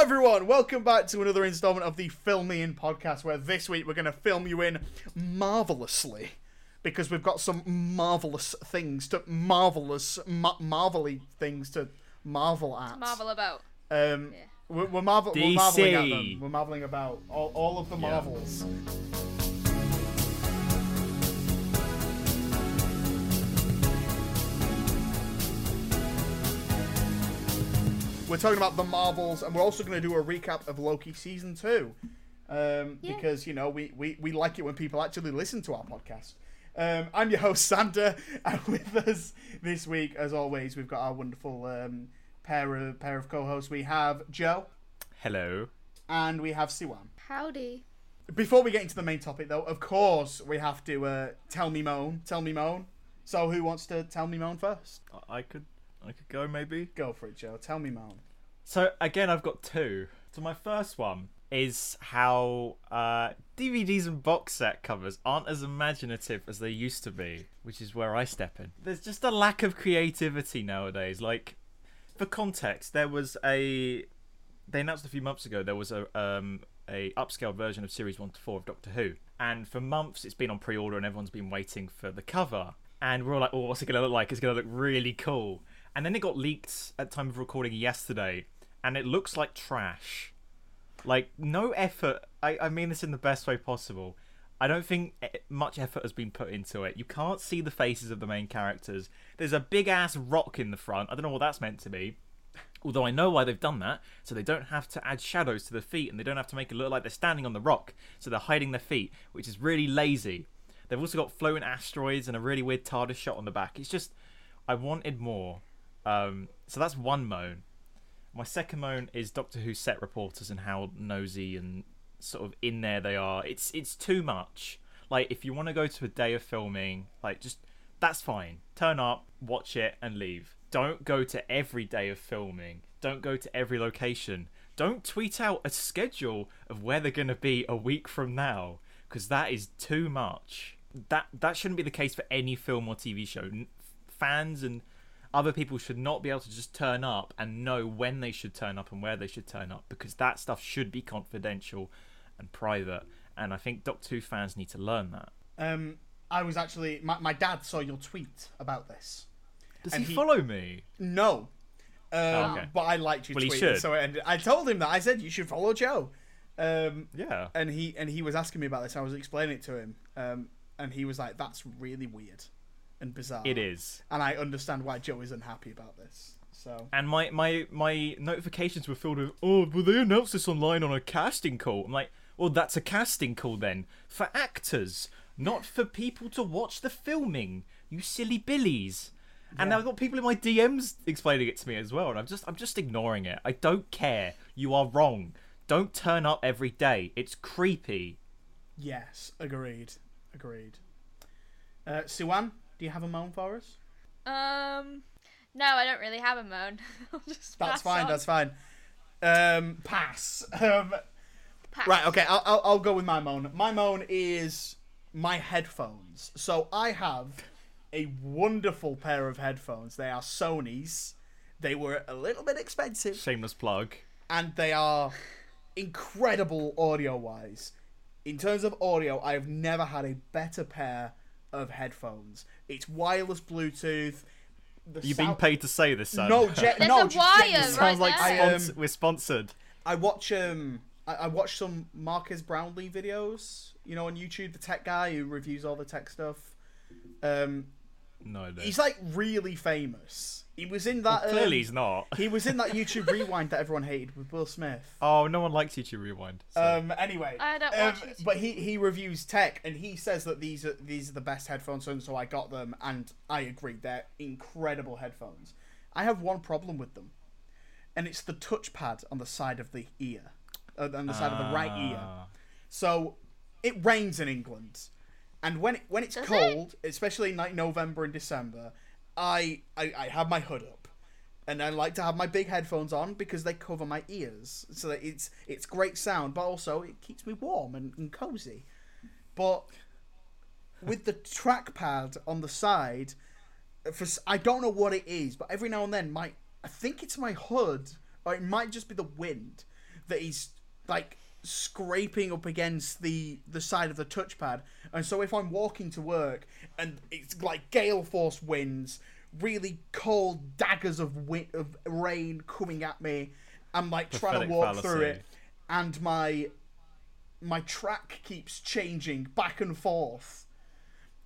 everyone, welcome back to another installment of the Film Me In podcast, where this week we're going to film you in marvelously because we've got some marvelous things to marvelous, ma- marvelly things to marvel at. Marvel about. Um, Yeah. we're, we're, marvel- we're marveling at them. We're marveling about all, all of the marvels. We're talking about the Marvels, and we're also going to do a recap of Loki season two, um, Yeah. because you know we, we, we like it when people actually listen to our podcast. Um, I'm your host Xander, and with us this week, as always, we've got our wonderful um, pair of pair of co-hosts. We have Joe Hello. and we have Siwan. Howdy. Before we get into the main topic, though, of course we have to uh, tell me moan, tell me moan. So who wants to tell me moan first? I- I could I could go maybe. Go for it, Joe. Tell me moan. So again, I've got two. So my first one is how uh, DVDs and box set covers aren't as imaginative as they used to be, which is where I step in. There's just a lack of creativity nowadays. Like, for context, there was a they announced a few months ago there was a um, a upscaled version of series one to four of Doctor Who, and for months it's been on pre-order and everyone's been waiting for the cover. And we're all like, "Oh, what's it gonna look like? It's gonna look really cool." And then it got leaked at time of recording yesterday, and it looks like trash. Like no effort. I, I mean this in the best way possible. I don't think e- much effort has been put into it. You can't see the faces of the main characters. There's a big ass rock in the front. I don't know what that's meant to be. Although I know why they've done that, so they don't have to add shadows to the feet and they don't have to make it look like they're standing on the rock, so they're hiding their feet, which is really lazy. They've also got floating asteroids and a really weird TARDIS shot on the back. It's just, I wanted more. Um, so that's one moan. My second moan is Doctor Who set reporters and how nosy and sort of in there they are. It's it's too much. Like if you want to go to a day of filming, like just that's fine. Turn up, watch it, and leave. Don't go to every day of filming. Don't go to every location. Don't tweet out a schedule of where they're going to be a week from now, because that is too much. That that shouldn't be the case for any film or TV show. Fans and other people should not be able to just turn up and know when they should turn up and where they should turn up because that stuff should be confidential and private. And I think Doctor Who fans need to learn that. Um, I was actually my, my dad saw your tweet about this. Does he, he- follow me? No. Um, okay. But I liked your Well, he tweet, should. so it ended. I told him that. I said you should follow Joe. Um, Yeah. and he and he was asking me about this. I was explaining it to him, um, and he was like, "That's really weird and bizarre." It is. and I understand why Joe is unhappy about this. So And my, my, my notifications were filled with, oh, well, they announced this online on a casting call. I'm like, well, that's a casting call then. For actors, not for people to watch the filming. You silly billies. And Yeah. I've got people in my DMs explaining it to me as well, and I'm just I'm just ignoring it. I don't care. You are wrong. Don't turn up every day. It's creepy. yes, agreed, agreed. Uh, do you have a moan for us? Um, no, I don't really have a moan. Just That's pass fine. on. That's fine. Um, pass. Um, Pass. Right, okay, I'll, I'll, I'll go with my moan. My moan is my headphones. So I have a wonderful pair of headphones. They are Sony's. They were a little bit expensive, Shameless plug. and they are incredible audio wise. In terms of audio, I have never had a better pair of headphones. It's wireless Bluetooth. The You've been sound- paid to say this, son. No, Je- There's no, a just wire genuinely. right Sounds like there. I, um, spons- we're sponsored. I watch um I, I watch some Marques Brownlee videos, you know, on YouTube, the tech guy who reviews all the tech stuff. Um No, no. he's like really famous. He was in that Well, clearly um, he's not. he was in that YouTube rewind that everyone hated with Will Smith. Oh, no one likes YouTube Rewind. so- Um anyway, I don't um, watch YouTube. but he he reviews tech and he says that these are these are the best headphones and so I got them and I agree they're incredible headphones. I have one problem with them. And it's the touchpad on the side of the ear. Uh, on the side of the right ear. Ah. So it rains in England, and when it, when it's Does it? cold, especially in like November and December, I, I I have my hood up, and I like to have my big headphones on because they cover my ears, so that it's it's great sound, but also it keeps me warm and, and cozy. But with the trackpad on the side, for I don't know what it is, but every now and then my I think it's my hood or it might just be the wind. that is like scraping up against the the side of the touchpad. And so if I'm walking to work and it's like gale force winds, really cold daggers of wind, of rain coming at me, I'm like trying to walk through it, and my my track keeps changing back and forth,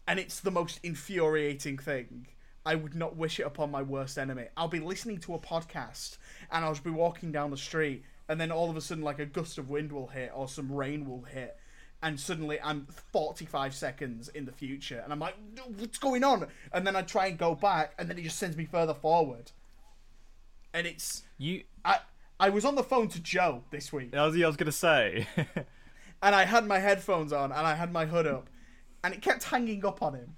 and it's the most infuriating thing. I would not wish it upon my worst enemy. I'll be listening to a podcast and I'll just be walking down the street, and then all of a sudden, like a gust of wind will hit or some rain will hit, and suddenly I'm 45 seconds in the future, and I'm like, what's going on? And then I try and go back, and then it just sends me further forward. And it's. You, I, I was on the phone to Joe this week, I was, I was gonna say. and I had my headphones on, and I had my hood up, and it kept hanging up on him.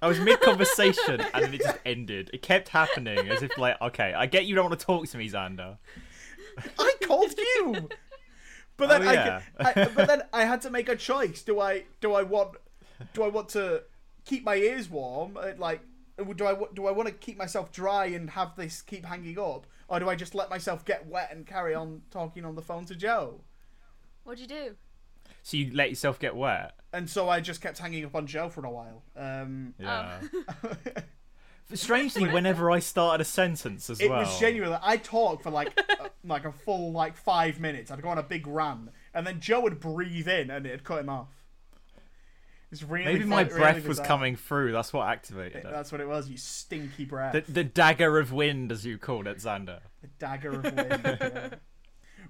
I was mid conversation and then it just ended. It kept happening as if like, okay, I get you don't want to talk to me, Xander. I called you. But then Oh, yeah. I, I, but then I had to make a choice. Do I do I want do I want to keep my ears warm? uh, Like do I do I want to keep myself dry and have this keep hanging up, or do I just let myself get wet and carry on talking on the phone to Joe? What'd you do? So you let yourself get wet. And so I just kept hanging up on Joe for a while. Um, Yeah. Strangely, whenever I started a sentence as it well. was genuinely. I talked for like a, like a full like five minutes. I'd go on a big rant, and then Joe would breathe in, and it'd cut him off. It's really Maybe my really breath was coming through. That's what activated it. That's what it was. You stinky breath. The, the dagger of wind, as you called it, Xander. The dagger of wind. yeah.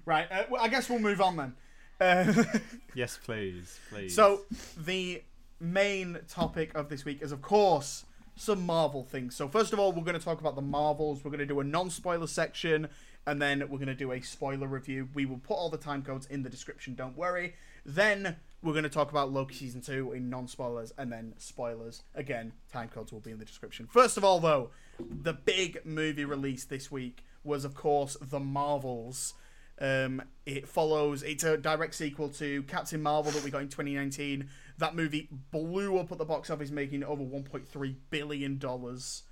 Right. Uh, well, I guess we'll move on then. Uh, Yes, please, please. so the main topic of this week is, of course, some Marvel things. So first of all, we're going to talk about the Marvels. We're going to do a non-spoiler section, and then we're going to do a spoiler review. We will put all the time codes in the description. Don't worry. Then we're going to talk about Loki season two in non-spoilers, and then spoilers. Again, time codes will be in the description. First of all, though, the big movie release this week was, of course, the Marvels. Um, it follows. It's a direct sequel to Captain Marvel that we got in 2019. That movie blew up at the box office, making over 1.3 billion dollars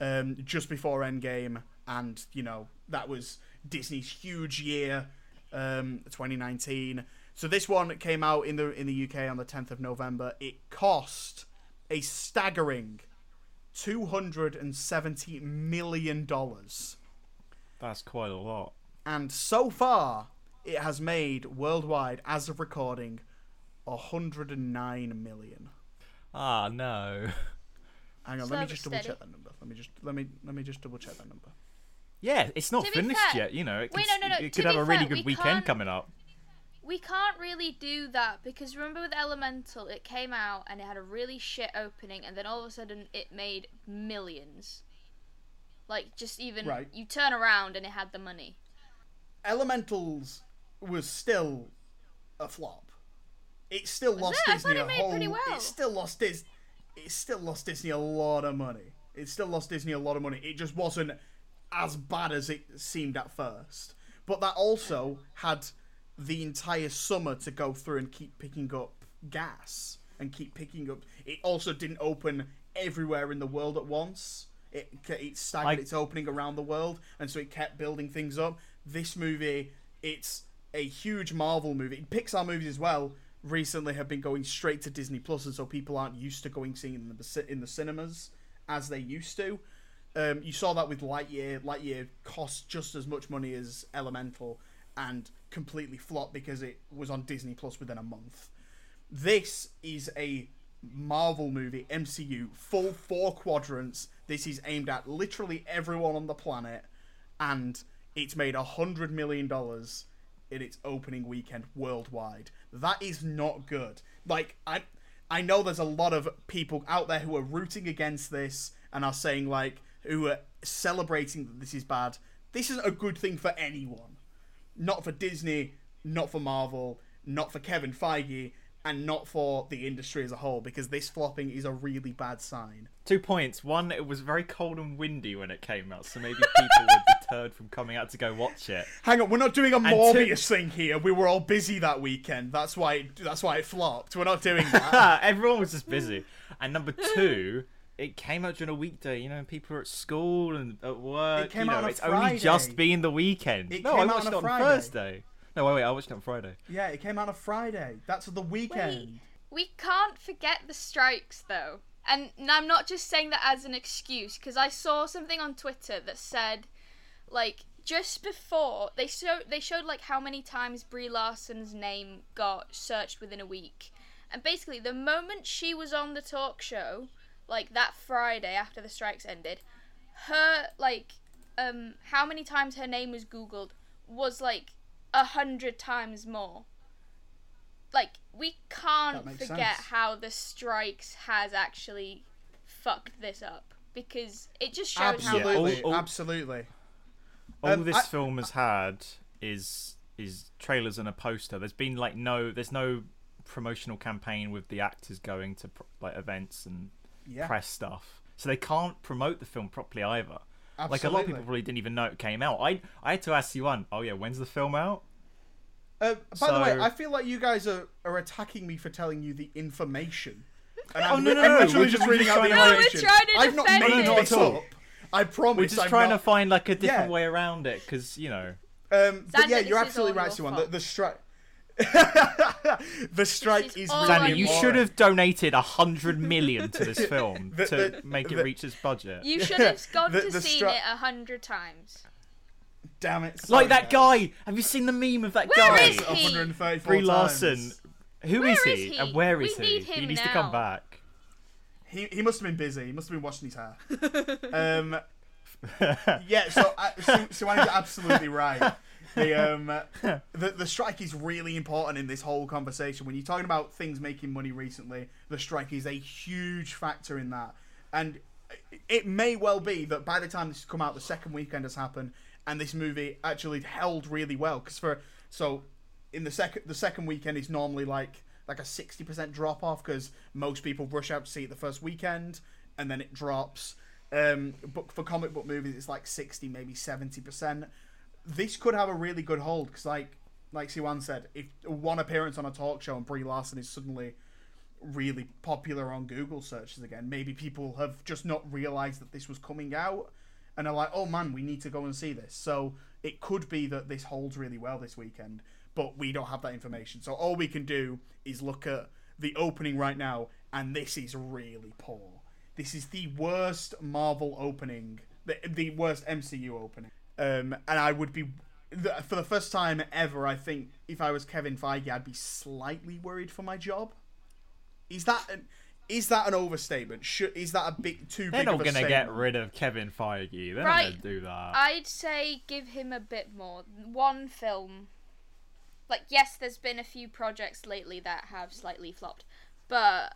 um, just before Endgame, and you know that was Disney's huge year, um, 2019. So this one came out in the in the UK on the 10th of November. It cost a staggering 270 million dollars that's quite a lot. and so far it has made worldwide as of recording 109 million Ah, no. hang on Slow let me but just double steady. check that number let me just let me let me just double check that number Yeah, it's not To be finished fair- yet. You know, it could, Wait, no, no, no, it to could have be a really fair, good we weekend can't- coming up. We can't really do that because remember with Elemental, it came out and it had a really shit opening, and then all of a sudden it made millions. Like just even Right. you turn around and it had the money. elementals was still a flop it still lost it? I disney thought it a made whole pretty well. it still lost dis it still lost disney a lot of money. It still lost disney a lot of money. It just wasn't as bad as it seemed at first. But that also had the entire summer to go through and keep picking up gas and keep picking up it also didn't open everywhere in the world at once. It, it staggered I- its opening around the world and so it kept building things up. This movie it's a huge marvel movie. Pixar movies as well recently have been going straight to disney plus and so people aren't used to going seeing them in the, in the cinemas as they used to. Um, you saw that with lightyear. Lightyear cost just as much money as elemental and completely flopped because it was on disney plus within a month. This is a Marvel movie, MCU, full four quadrants. This is aimed at literally everyone on the planet, and it's made a hundred million dollars in its opening weekend worldwide. That is not good. Like I, I know there's a lot of people out there who are rooting against this and are saying like who are celebrating that this is bad. This isn't a good thing for anyone not for Disney, not for Marvel, not for Kevin Feige, and not for the industry as a whole, because this flopping is a really bad sign. Two points. One, it was very cold and windy when it came out, so maybe people were deterred from coming out to go watch it. Hang on, we're not doing a two- Morbius thing here. We were all busy that weekend. That's why. It, that's why it flopped. We're not doing that. Everyone was just busy. And number two, it came out during a weekday. You know, and people are at school and at work. It came you know, out on a it's only just being the weekend. It no, came I out watched on it a on Friday. Thursday. No, wait, wait. I watched it on Friday. Yeah, it came out on Friday. That's the weekend. We can't forget the strikes, though. And and I'm not just saying that as an excuse, because I saw something on Twitter that said, like, just before they showed they showed like how many times Brie Larson's name got searched within a week, and basically the moment she was on the talk show, like that Friday after the strikes ended, her like um how many times her name was googled was like a hundred times more. Like we can't forget sense. how the strikes has actually fucked this up because it just shows how Absolutely, all- all- absolutely. All Um, this I- film has had is is trailers and a poster. There's been like no, there's no promotional campaign with the actors going to pro- like events and Yeah, press stuff, so they can't promote the film properly either. Absolutely. Like a lot of people probably didn't even know it came out. I I had to ask you one. Oh yeah, when's the film out? Uh, by the way, I feel like you guys are, are attacking me for telling you the information. And Oh, I'm, no, no, I'm no, literally we're just just reading out the trying to- No, we're information. trying to I've not made it. it up. I promise. We're just I'm trying not- to find like a different Yeah. way around it because you know. Um, but Xander, yeah, you're absolutely right, your Siwan. The, fault. the strike. the strike is is, all really you boring. should have donated a hundred million to this film The- to the- make it reach its budget. You should have gone The- to see stri- it a hundred times. Damn it! like that guy. Have you seen the meme of that Where guy? is he? 134 Brie times. Larson. Who Where is is he? he? And where We he? need he him needs to now. come back. He, he must have been busy. He must have been washing his hair. um, yeah, so uh, Su- Suwani's absolutely right. The um, the the strike is really important in this whole conversation. When you're talking about things making money recently, the strike is a huge factor in that. And it may well be that by the time this has come out, the second weekend has happened, and this movie actually held really well. Because for so in the second the second weekend is normally like like a sixty percent drop off because most people rush out to see it the first weekend, and then it drops. Um, but for comic book movies, it's like sixty, maybe seventy percent. This could have a really good hold because, like, like Siwan said, if one appearance on a talk show and Brie Larson is suddenly really popular on Google searches again, maybe people have just not realized that this was coming out and are like, oh man, we need to go and see this. So it could be that this holds really well this weekend, but we don't have that information. So all we can do is look at the opening right now, and this is really poor. This is the worst Marvel opening, the, the worst MCU opening. Um, and I would be, for the first time ever, I think if I was Kevin Feige, I'd be slightly worried for my job. Is that an, is that an overstatement? Should, is that a big too They're big not of a going to get statement? rid of Kevin Feige. They're Right. not going to do that. I'd say give him a bit more. One film. Like, yes, there's been a few projects lately that have slightly flopped, but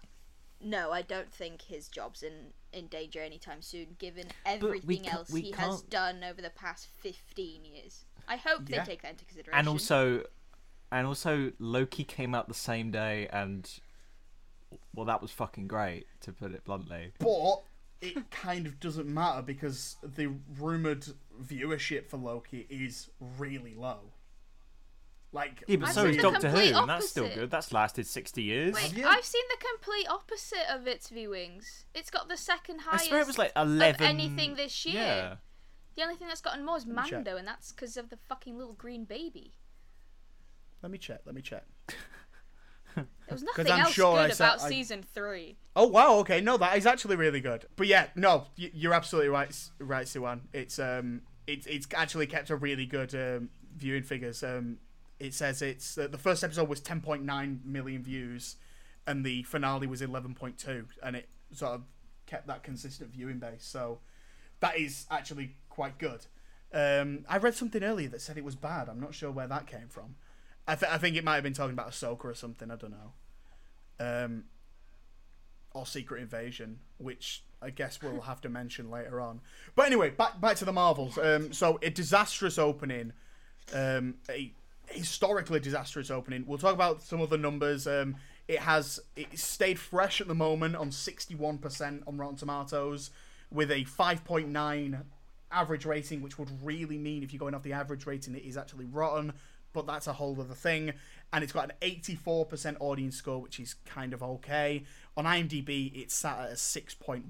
no, I don't think his job's in, in danger anytime soon, given everything ca- else we he has can't- done over the past 15 years. I hope Yeah. they take that into consideration. and also, and also, Loki came out the same day, and well, that was fucking great to put it bluntly. But it kind of doesn't matter because the rumored viewership for Loki is really low. Like, Yeah, but I've so is Doctor Who, complete and that's still good. That's lasted sixty years. Wait, you? I've seen the complete opposite of its viewings. It's got the second I highest swear it was like eleven. of anything this year. Yeah. The only thing that's gotten more is me check. Mando, and that's because of the fucking little green baby. let me check. Let me check. There was nothing I'm else sure good said- about I- season three. Oh wow, okay, no, that is actually really good. But yeah, no, you're absolutely right, right, Siwan. It's um, it's it's actually kept a really good um, viewing figures. Um, it says it's uh, the first episode was 10.9 million views, and the finale was 11.2, and it sort of kept that consistent viewing base. So that is actually quite good. Um, I read something earlier that said it was bad. I'm not sure where that came from. I, th- I think it might have been talking about Ahsoka or something. I don't know. Um, or Secret Invasion, which I guess we'll have to mention later on. But anyway, back back to the Marvels. Um, so a disastrous opening, um, a historically disastrous opening. We'll talk about some of the numbers. Um, it has it stayed fresh at the moment on sixty one percent on Rotten Tomatoes, with a five point nine average rating, which would really mean if you're going off the average rating, it is actually rotten. But that's a whole other thing. And it's got an 84% audience score, which is kind of okay. On IMDb, it's sat at a 6.1,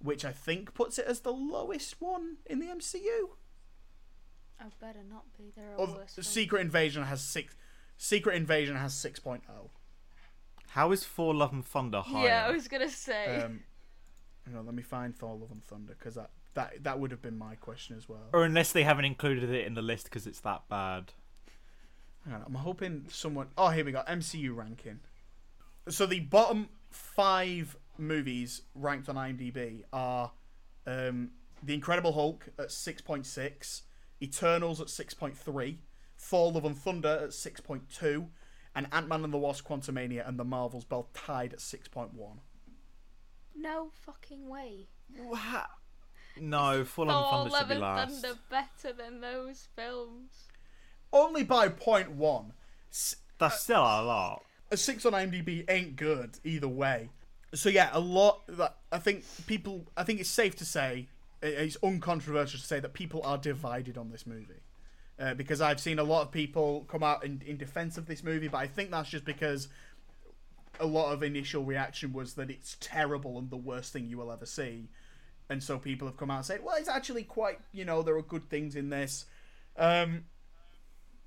which I think puts it as the lowest one in the MCU. Oh, better not be. There are Oh, worse. films. Secret Invasion has six. Secret Invasion has oh. 6.0. How is Thor: Love and Thunder higher? Yeah, I was gonna say. Um, hang on, let me find Thor: Love and Thunder because that, that that would have been my question as well. Or unless they haven't included it in the list because it's that bad. Hang on, I'm hoping someone. Oh, here we go. MCU ranking. So the bottom five movies ranked on IMDb are um, The Incredible Hulk at 6.6, Eternals at 6.3, Thor: Love and Thunder at 6.2, and Ant Man and the Wasp: Quantumania and The Marvels both tied at 6.1. no fucking way. Wha- No, Thor: Love and Thunder should Love be and last. Thunder better than those films. Only by point one. S- That's uh, still a lot. a six on IMDb ain't good either way. So yeah, a lot. That I think people. I think it's safe to say it- it's uncontroversial to say that people are divided on this movie. Uh, because I've seen a lot of people come out in, in defense of this movie, but I think that's just because a lot of initial reaction was that it's terrible and the worst thing you will ever see. And so people have come out and said, well, it's actually quite, you know, there are good things in this. Um,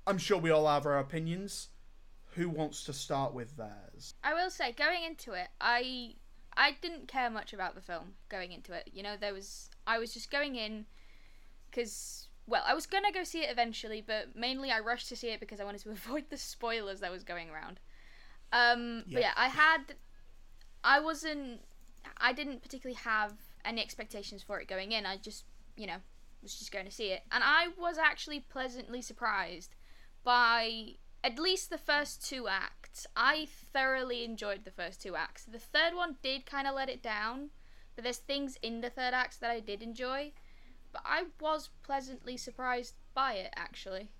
I'm sure we all have our opinions. Who wants to start with theirs? I will say, going into it, I I didn't care much about the film going into it. You know, there was I was just going in because well, I was gonna go see it eventually, but mainly I rushed to see it because I wanted to avoid the spoilers that was going around. Um, But Yeah. yeah, I had I wasn't I didn't particularly have any expectations for it going in. I just you know was just going to see it, and I was actually pleasantly surprised by at least the first two acts. I thoroughly enjoyed the first two acts. The third one did kind of let it down, but there's things in the third act that I did enjoy. But I was pleasantly surprised by it, actually.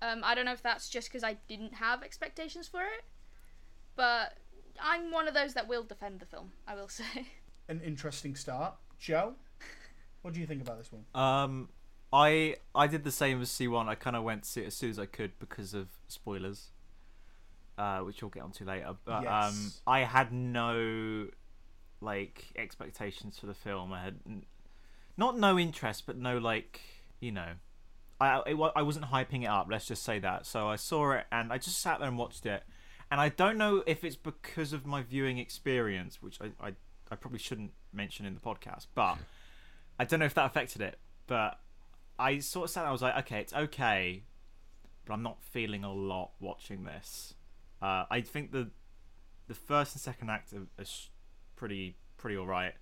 Um, I don't know if that's just because I didn't have expectations for it, but I'm one of those that will defend the film, I will say. An interesting start. Joe, what do you think about this one? Um, I I did the same as Siwan. I kind of went to see it as soon as I could because of spoilers, uh, which we'll get onto later. But um, Yes. I had no like expectations for the film. I had n- not no interest, but no like you know, I it, I wasn't hyping it up. Let's just say that. So I saw it and I just sat there and watched it. And I don't know if it's because of my viewing experience, which I, I, I probably shouldn't mention in the podcast, but I don't know if that affected it. But I sort of sat there, I was like, okay, it's okay, but I'm not feeling a lot watching this. Uh, I think the the first and second act are, are sh- pretty pretty all right.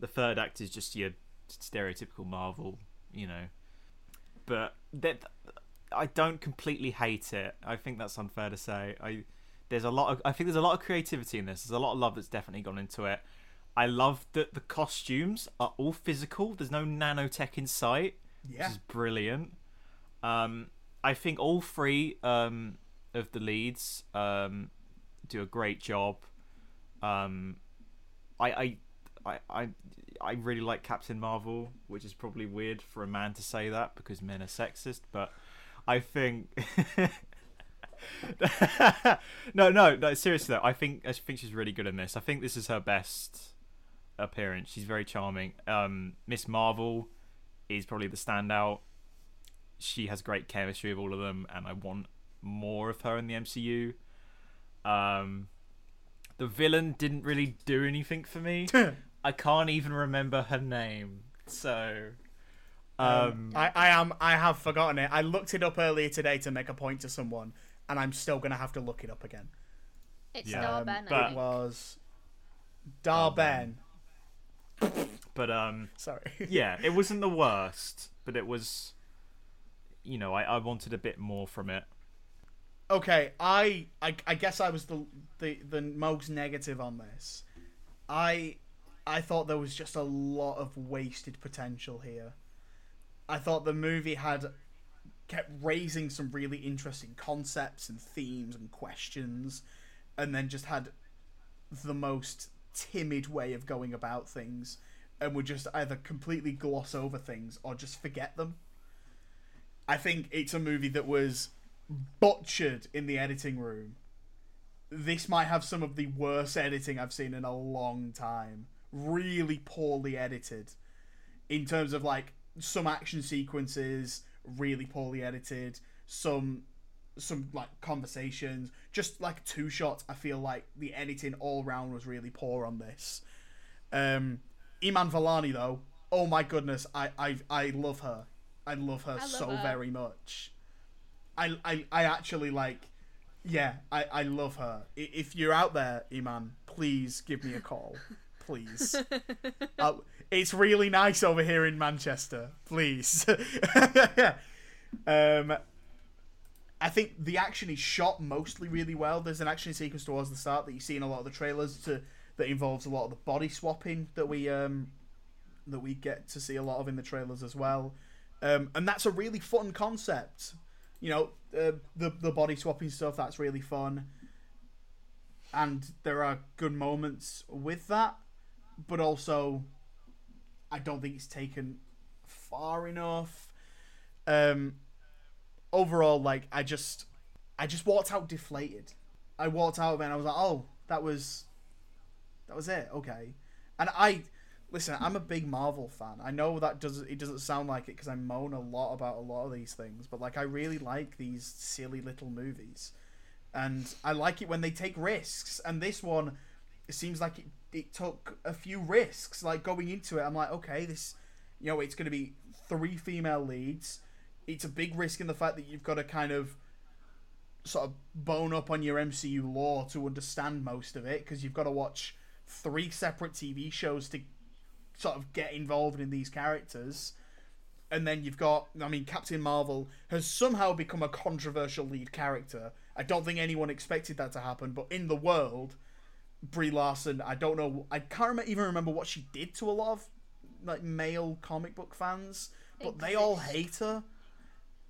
The third act is just your stereotypical Marvel, you know. But that I don't completely hate it. I think that's unfair to say. I there's a lot of I think there's a lot of creativity in this. There's a lot of love that's definitely gone into it. I love that the costumes are all physical. There's no nanotech in sight Yeah. which is brilliant. Um, I think all three um, of the leads um, do a great job. Um, I, I, I, I, really like Captain Marvel, which is probably weird for a man to say that because men are sexist, but I think. no, no, no. Seriously though, I think I think she's really good in this. I think this is her best appearance. She's very charming. Um, Miss Marvel is probably the standout. She has great chemistry with all of them, and I want more of her in the MCU. Um, the villain didn't really do anything for me. I can't even remember her name, so. Um, I, I am I have forgotten it. I looked it up earlier today to make a point to someone, and I'm still gonna have to look it up again. It's Yeah, Dar-Benn, Um, but- it think. was Dar-Benn. but um, Sorry. yeah, it wasn't the worst, but it was. You know, I, I wanted a bit more from it. Okay, I, I I guess I was the the the most negative on this. I I thought there was just a lot of wasted potential here. I thought the movie had kept raising some really interesting concepts and themes and questions and then just had the most timid way of going about things and would just either completely gloss over things or just forget them. I think it's a movie that was butchered in the editing room. This might have some of the worst editing I've seen in a long time. Really poorly edited in terms of like some action sequences really poorly edited. Some some like conversations, just like two shots. I feel like the editing all round was really poor on this. Um, Iman Vellani though, oh my goodness, I I I love her. I love her I love so her. very much. I, I I actually like, yeah, I I love her. If you're out there, Iman, please give me a call, please. uh, it's really nice over here in Manchester. Please. um, I think the action is shot mostly really well. There's an action sequence towards the start that you see in a lot of the trailers to that involves a lot of the body swapping that we um that we get to see a lot of in the trailers as well. Um, and that's a really fun concept. You know, uh, the the body swapping stuff that's really fun. And there are good moments with that, but also I don't think it's taken far enough. Um, overall, like I just, I just walked out deflated. I walked out of it and I was like, oh, that was, that was it. Okay, and I, listen, I'm a big Marvel fan. I know that does it doesn't sound like it because I moan a lot about a lot of these things, but like I really like these silly little movies, and I like it when they take risks. And this one, it seems like it, it took a few risks. Like going into it, I'm like, okay, this, you know, it's going to be three female leads. It's a big risk in the fact that you've got to kind of sort of bone up on your MCU lore to understand most of it because you've got to watch three separate TV shows to sort of get involved in these characters. And then you've got, I mean, Captain Marvel has somehow become a controversial lead character. I don't think anyone expected that to happen, but in the world, Brie Larson, I don't know, I can't rem- even remember what she did to a lot of like male comic book fans, but they all hate her.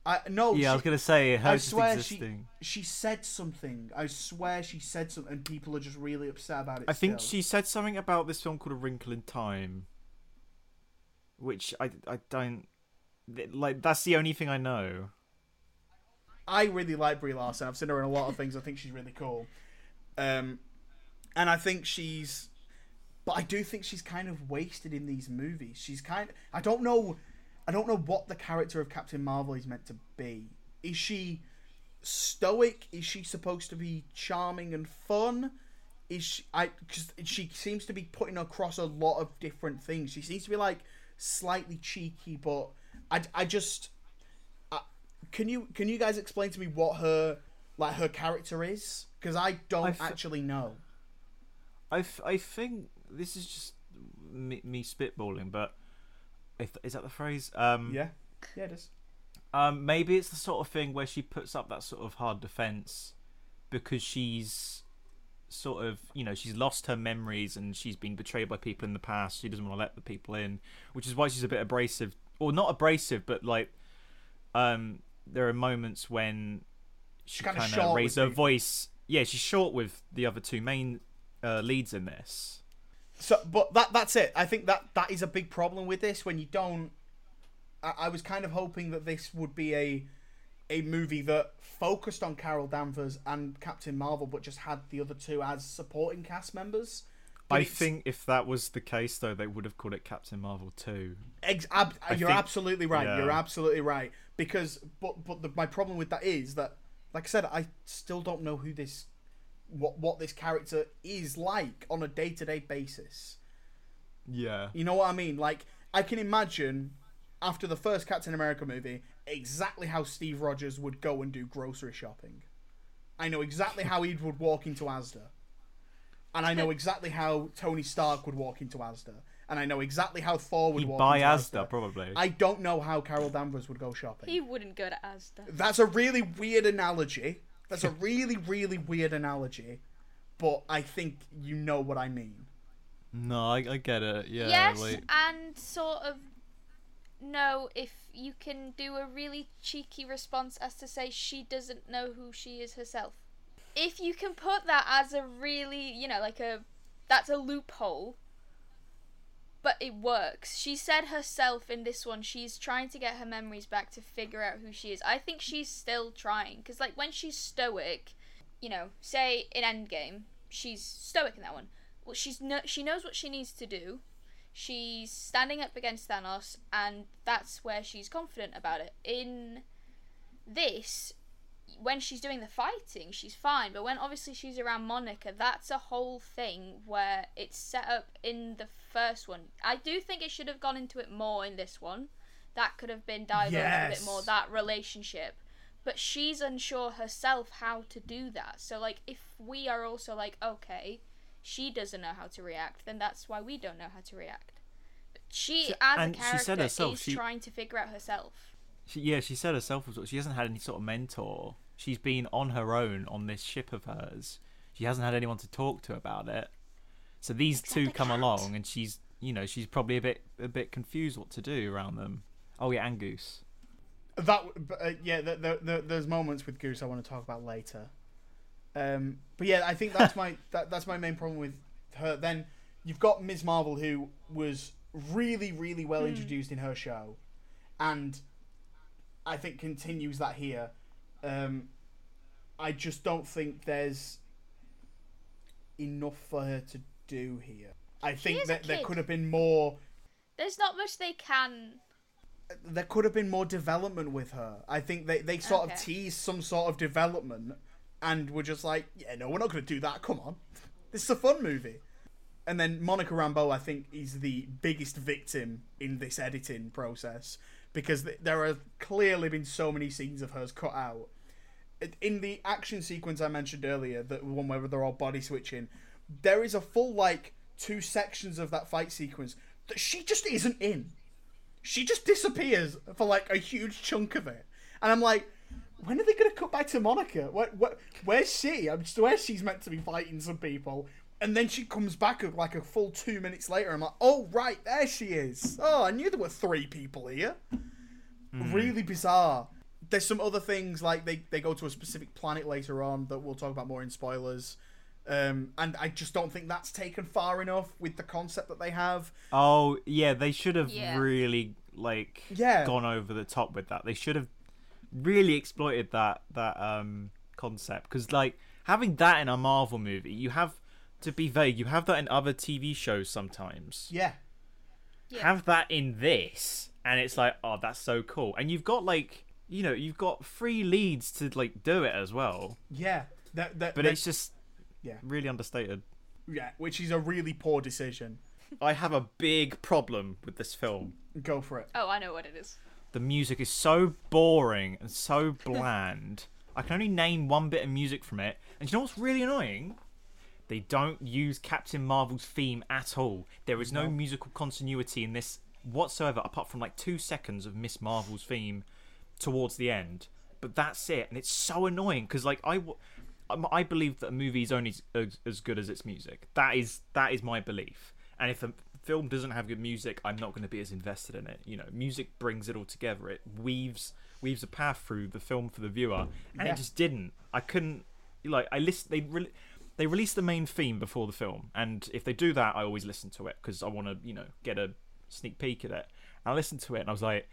I no, Yeah, I was gonna say I swear existing. she she said something. I swear she said something, and people are just really upset about it. I think she said something about this film called A Wrinkle in Time, which I I don't like. That's the only thing I know. I really like Brie Larson. I've seen her in a lot of things. I think she's really cool. Um, and I think she's, but I do think she's kind of wasted in these movies. She's kind. I don't know. I don't know what the character of Captain Marvel is meant to be. Is she stoic? Is she supposed to be charming and fun? Is she, I? Because she seems to be putting across a lot of different things. She seems to be like slightly cheeky, but I, I just can you can you guys explain to me what her like her character is? Because I don't I f- actually know. I, f- I think this is just me, me spitballing, but if is that the phrase? Um, Yeah, yeah, it is. Um, maybe it's the sort of thing where she puts up that sort of hard defense because she's sort of, you know, she's lost her memories and she's been betrayed by people in the past. She doesn't want to let the people in, which is why she's a bit abrasive, or not abrasive, but like, um, there are moments when she kind of raises her voice. Yeah, she's short with the other two main uh, leads in this. So, but that that's it. I think that that is a big problem with this when you don't. I, I was kind of hoping that this would be a a movie that focused on Carol Danvers and Captain Marvel, but just had the other two as supporting cast members. But I think if that was the case, though, they would have called it Captain Marvel 2. Ex- ab- you're think- absolutely right. yeah. You're absolutely right. Because, but but the, my problem with that is that, like I said, I still don't know who this, what what this character is like on a day to day basis. Yeah. You know what I mean? Like I can imagine after the first Captain America movie exactly how Steve Rogers would go and do grocery shopping. I know exactly how he would walk into Asda. And I know exactly how Tony Stark would walk into Asda. And I know exactly how Thor would He'd walk buy into Asda, probably. I don't know how Carol Danvers would go shopping. He wouldn't go to Asda. That's a really weird analogy. That's a really, really weird analogy. But I think you know what I mean. No, I, I get it. Yeah. yes, like, and sort of know if you can do a really cheeky response as to say she doesn't know who she is herself. If you can put that as a really, you know, like a that's a loophole. But it works. She said herself in this one she's trying to get her memories back to figure out who she is. I think she's still trying cuz like when she's stoic, you know, say in Endgame, she's stoic in that one. Well, she's no, she knows what she needs to do. She's standing up against Thanos, and that's where she's confident about it. In this, when she's doing the fighting, she's fine, but when obviously she's around Monica, that's a whole thing where it's set up in the first one. I do think it should have gone into it more in this one. That could have been divulged a bit more, that relationship. But she's unsure herself how to do that. So, like, if we are also like, okay, she doesn't know how to react, then that's why we don't know how to react. But she, She- as a and she character, said herself, is she- trying to figure out herself. She, yeah, she said herself as well. She hasn't had any sort of mentor. She's been on her own on this ship of hers. She hasn't had anyone to talk to about it. So these Except two the come cat. along, and she's, you know, she's probably a bit, a bit confused what to do around them. Oh yeah, and Goose. That but, uh, yeah, the, the, the, there's moments with Goose I want to talk about later. Um, but yeah, I think that's my that, that's my main problem with her. Then you've got Ms. Marvel who was really really well introduced in her show, and I think continues that here. Um, I just don't think there's enough for her to do here. I think that there could have been more There's not much they can. there could have been more development with her. I think they, they sort of tease some sort of development and were just like, yeah, no, we're not going to do that. Come on. This is a fun movie. And then Monica Rambeau, I think, is the biggest victim in this editing process because th- there have clearly been so many scenes of hers cut out. In the action sequence I mentioned earlier, the one where they're all body switching, there is a full, like, two sections of that fight sequence that she just isn't in she just disappears for like a huge chunk of it. And I'm like, when are they going to cut back to Monica? What, what, where's she? I'm just where she's meant to be fighting some people. And then she comes back like a full two minutes later. I'm like, oh, right, there she is. Oh, I knew there were three people here. Really bizarre. There's some other things like they, they go to a specific planet later on that we'll talk about more in spoilers. Um, and I just don't think that's taken far enough with the concept that they have. Oh yeah, they should have Yeah. really like Yeah. gone over the top with that. They should have really exploited that that um concept because like having that in a Marvel movie, you have to be vague. You have that in other TV shows sometimes. Yeah. Yeah. Have that in this, and it's like, oh, that's so cool. And you've got like, you know, you've got three leads to like do it as well. Yeah. That, that, But that- it's just Yeah. really understated. Yeah, which is a really poor decision. I have a big problem with this film. Go for it. Oh, I know what it is. The music is so boring and so bland. I can only name one bit of music from it. And you know what's really annoying? They don't use Captain Marvel's theme at all. There is no, No. musical continuity in this whatsoever, apart from like two seconds of Miss Marvel's theme towards the end. But that's it, and it's so annoying because like I, w- um, I believe that a movie is only as, as good as its music. That is that is my belief. And if a film doesn't have good music, I'm not going to be as invested in it. You know, music brings it all together. It weaves weaves a path through the film for the viewer, and Yeah. it just didn't. I couldn't like I list they re- they released the main theme before the film, and if they do that, I always listen to it because I want to you know get a sneak peek at it. And I listened to it, and I was like,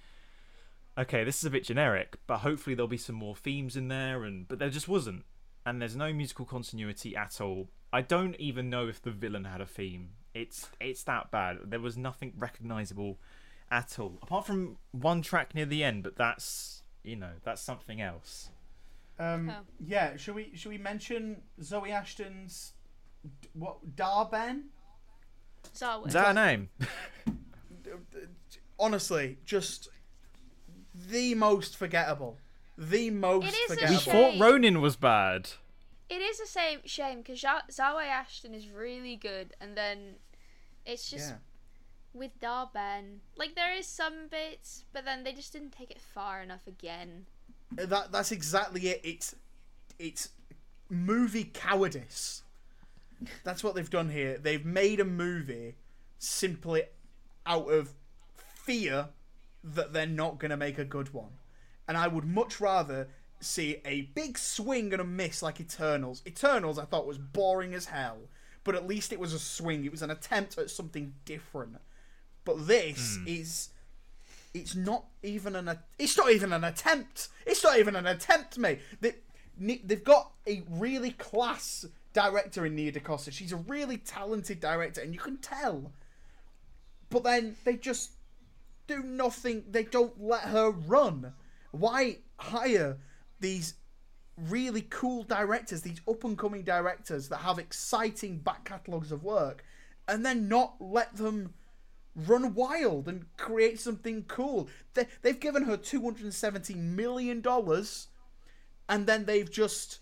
okay, this is a bit generic, but hopefully there'll be some more themes in there, and but there just wasn't, and there's no musical continuity at all. I don't even know if the villain had a theme. It's it's that bad. There was nothing recognizable at all, apart from one track near the end, but that's you know that's something else. Um, Oh. Yeah, should we should we mention Zawe Ashton's what Dar-Benn? Zarwood. Is that her name? Honestly, just the most forgettable. The most It is a We forgettable. thought Ronan was bad. It is a same shame because Zawe Ashton is really good, and then it's just Yeah. with Dar-Benn, like there is some bits, but then they just didn't take it far enough again. Uh, that that's exactly it. It's it's movie cowardice. That's what they've done here. They've made a movie simply out of fear that they're not going to make a good one. And I would much rather see a big swing and a miss like Eternals. Eternals I thought was boring as hell, but at least it was a swing. It was an attempt at something different. But this hmm. is it's not even an it's not even an attempt. It's not even an attempt, mate. They, they've got a really class director in Nia DaCosta. She's a really talented director, and you can tell. but then they just do nothing. They don't let her run. Why hire these really cool directors, these up and coming directors that have exciting back catalogues of work, and then not let them run wild and create something cool? They, they've given her $270 million, and then they've just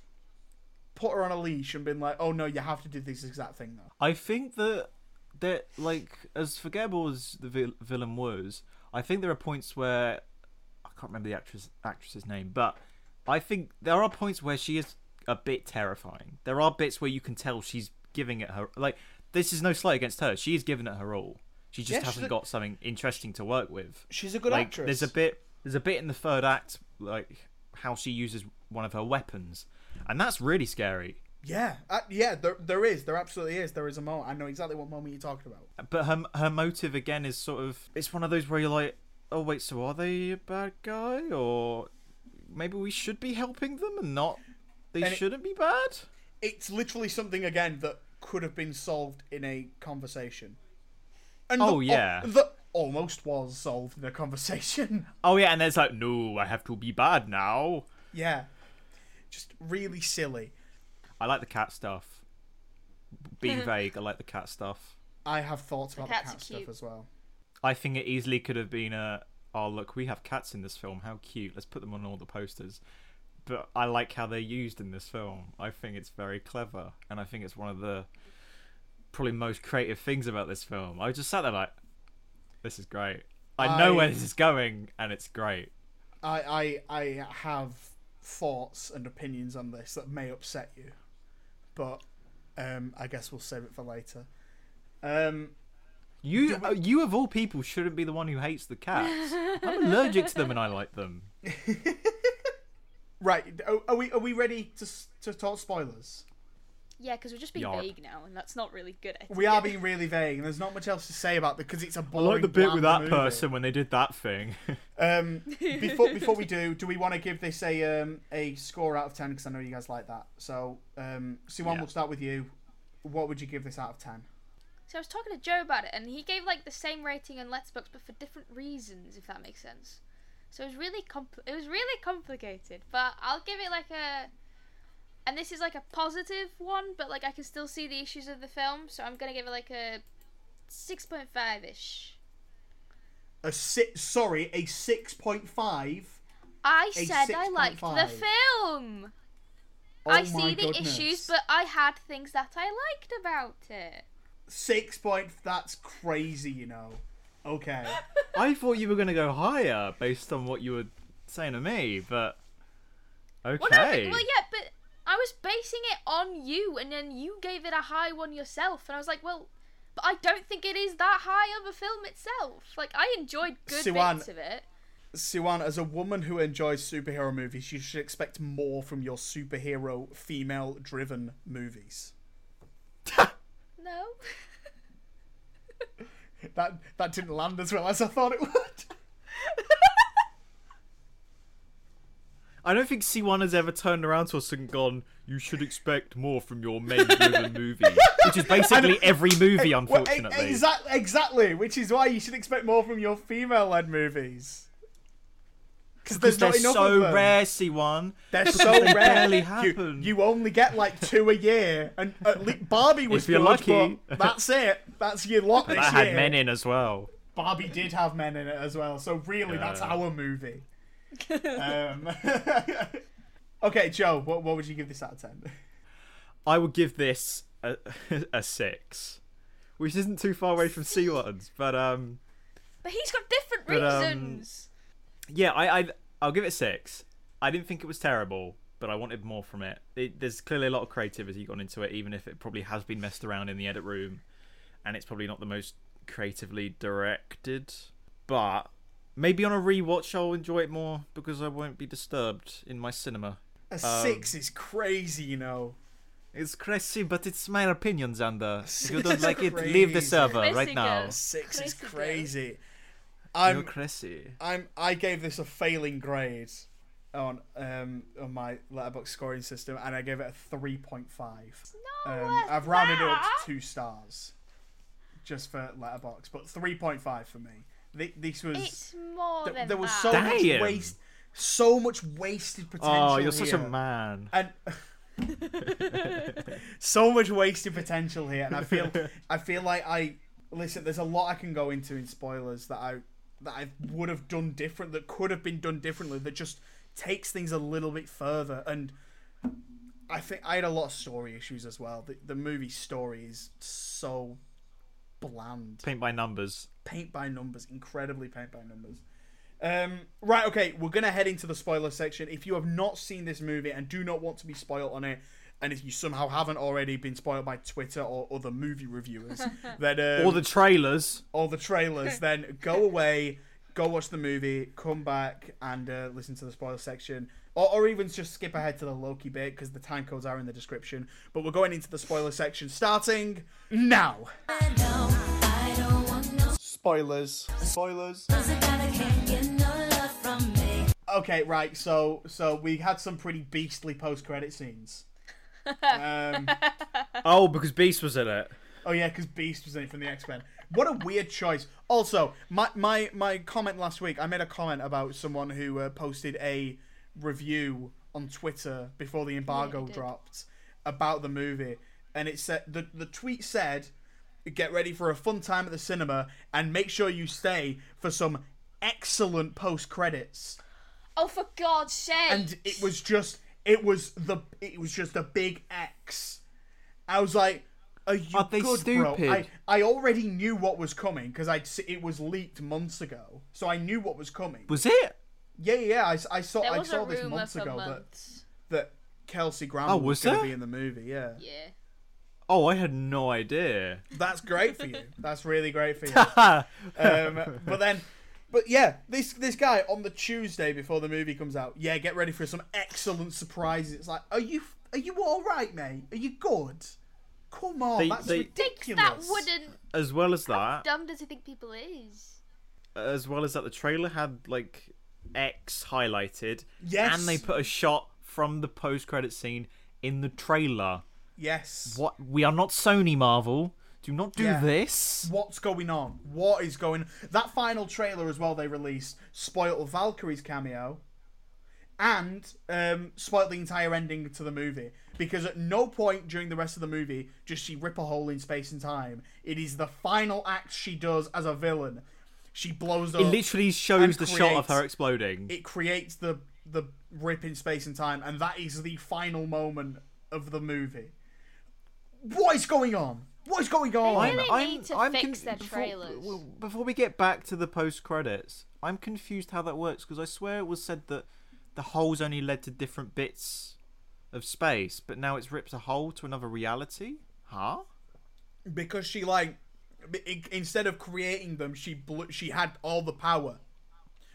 put her on a leash and been like, oh no, you have to do this exact thing now. I think that that like as forgettable as the vil- villain was, I think there are points where I can't remember the actress actress's name, but I think there are points where she is a bit terrifying. There are bits where you can tell she's giving it her like this is no slight against her. She is giving it her all. She just Yeah, hasn't a- got something interesting to work with. She's a good like actress. there's a bit there's a bit in the third act like how she uses one of her weapons, and that's really scary. Yeah, uh, yeah, there, there is. There absolutely is. There is a moment. I know exactly what moment you're talking about. But her her motive again is sort of it's one of those where you're like, oh wait, so are they a bad guy or maybe we should be helping them and not they And shouldn't be bad? It's literally something again that could have been solved in a conversation. And Oh, the- yeah. that almost was solved in a conversation. Oh yeah, and there's like, no, I have to be bad now. yeah, just really silly. I like the cat stuff. Being vague, I like the cat stuff. I have thoughts about the, cats cat stuff as well. I think it easily could have been a oh look, we have cats in this film, how cute. Let's put them on all the posters. But I like how they're used in this film. I think it's very clever and I think it's one of the probably most creative things about this film. I just sat there like this is great. I know where this is going and it's great. I, I, I have thoughts and opinions on this that may upset you, but um, I guess we'll save it for later. Um, You we- uh, you of all people shouldn't be the one who hates the cats. I'm allergic to them and I like them. right, are, are we are we ready to to talk spoilers? Yeah, because we're just being Yarp. vague now, and that's not really good. I We are being really vague, and there's not much else to say about it because it's a boring. I like the bit with that movie. person when they did that thing. Um, before before we do, do we want to give this a um, a score out of ten? Because I know you guys like that. So, um, Siwan, Yeah. we'll start with you. What would you give this out of ten? So I was talking to Joe about it, and he gave like the same rating on Letterboxd, but for different reasons, if that makes sense. So it was really compl- it was really complicated, but I'll give it like a. And this is like a positive one, but like I can still see the issues of the film, so I'm gonna give it like a six point five ish. A six. Sorry, a six point five. I said I liked the film. Oh I see the goodness. issues, but I had things that I liked about it. Six point. That's crazy, you know. Okay. I thought you were going to go higher based on what you were saying to me, but okay. Well, no, but- well, yeah, but I was basing it on you, and then you gave it a high one yourself, and I was like, well, but I don't think it is that high of a film itself. Like, I enjoyed good Siwan- bits of it. Siwan, as a woman who enjoys superhero movies, you should expect more from your superhero female-driven movies. No. That that didn't land as well as I thought it would. I don't think Siwan has ever turned around to us and gone, you should expect more from your main driven movie. Which is basically every movie, Well, unfortunately. exactly, exactly, which is why you should expect more from your female-led movies. Because Because there's they're not enough so of them. rare, Siwan. They're so they rare. barely You, happen. you only get like two a year, and at least Barbie was If you're good, lucky. that's it. That's your lot this That had year. men in as well. Barbie did have men in it as well, so really, that's our movie. um, okay, Joe, what, what would you give this out of ten? I would give this a, a 6. Which isn't too far away from Siwan's, but um. But he's got different But, um, reasons. Yeah, I, I I'll give it a six. I didn't think it was terrible, but I wanted more from it. it. There's clearly a lot of creativity gone into it, even if it probably has been messed around in the edit room, and it's probably not the most creatively directed. But maybe on a rewatch, I'll enjoy it more because I won't be disturbed in my cinema. A um, six is crazy, you know. It's crazy, but it's my opinion, Xander. If you Six don't like it, leave the server Crazy right now. girl. Six is Crazy girl. Crazy. You're I'm crazy. I'm I gave this a failing grade on um on my Letterboxd scoring system, and I gave it a three point five. No, Um, I've rounded it up to two stars. just for Letterboxd, but three point five for me. Th- This was It's more th- than there was that. so much Damn. waste, so much wasted potential. Oh, you're such a man. and so much wasted potential here and i feel i feel like i listen there's a lot i can go into in spoilers that i that i would have done different that could have been done differently that just takes things a little bit further and i think i had a lot of story issues as well the, the movie story is so bland Paint by numbers. paint by numbers, incredibly paint by numbers. Um, right, okay, we're gonna head into the spoiler section. If you have not seen this movie and do not want to be spoiled on it, and if you somehow haven't already been spoiled by Twitter or other movie reviewers, then um, Or the trailers. or the trailers, then go away, go watch the movie, come back and uh, listen to the spoiler section, or, or even just skip ahead to the Loki bit because the time codes are in the description. But we're going into the spoiler section starting now. Spoilers. Spoilers. Okay, right. So, so we had some pretty beastly post-credit scenes. Um, Oh, because Beast was in it. oh yeah, because Beast was in it from the X Men. What a weird choice. Also, my my my comment last week, I made a comment about someone who uh, posted a review on Twitter before the embargo you did. dropped about the movie, and it said the the tweet said, "Get ready for a fun time at the cinema, and make sure you stay for some excellent post credits." Oh, for God's sake! and it was just it was the it was just a big X. I was like, "Are you Are they good, bro?" stupid? I I already knew what was coming because I'd se- it was leaked months ago, so I knew what was coming. Was it? Yeah, yeah, I, s- I saw I saw this months ago that months. that Kelsey Grammer Oh, was, was going to be in the movie. Yeah, Yeah. Oh, I had no idea. that's great for you. That's really great for you. um, but then, but yeah, this this guy on the Tuesday before the movie comes out, yeah, get ready for some excellent surprises. It's like, are you are you all right, mate? Are you good? Come on, They- that's they- ridiculous. that wouldn't. as well as that, Dumb does he think people is? as well as that, the trailer had like X highlighted, Yes. and they put a shot from the post-credit scene in the trailer. Yes. What? We are not Sony Marvel. Do not do Yeah. this. What's going on? What is going? That final trailer as well they released spoiled Valkyrie's cameo, and um, spoiled the entire ending to the movie because at no point during the rest of the movie does she rip a hole in space and time. It is the final act she does as a villain. She blows up. It literally shows the shot of her exploding. it creates the the rip in space and time, and that is the final moment of the movie. What is going on? What is going on? really need to fix their before, trailers. w- Before we get back to the post credits, I'm confused how that works because I swear it was said that the holes only led to different bits of space, but now it's ripped a hole to another reality. Huh? because she like instead of creating them she blew, she had all the power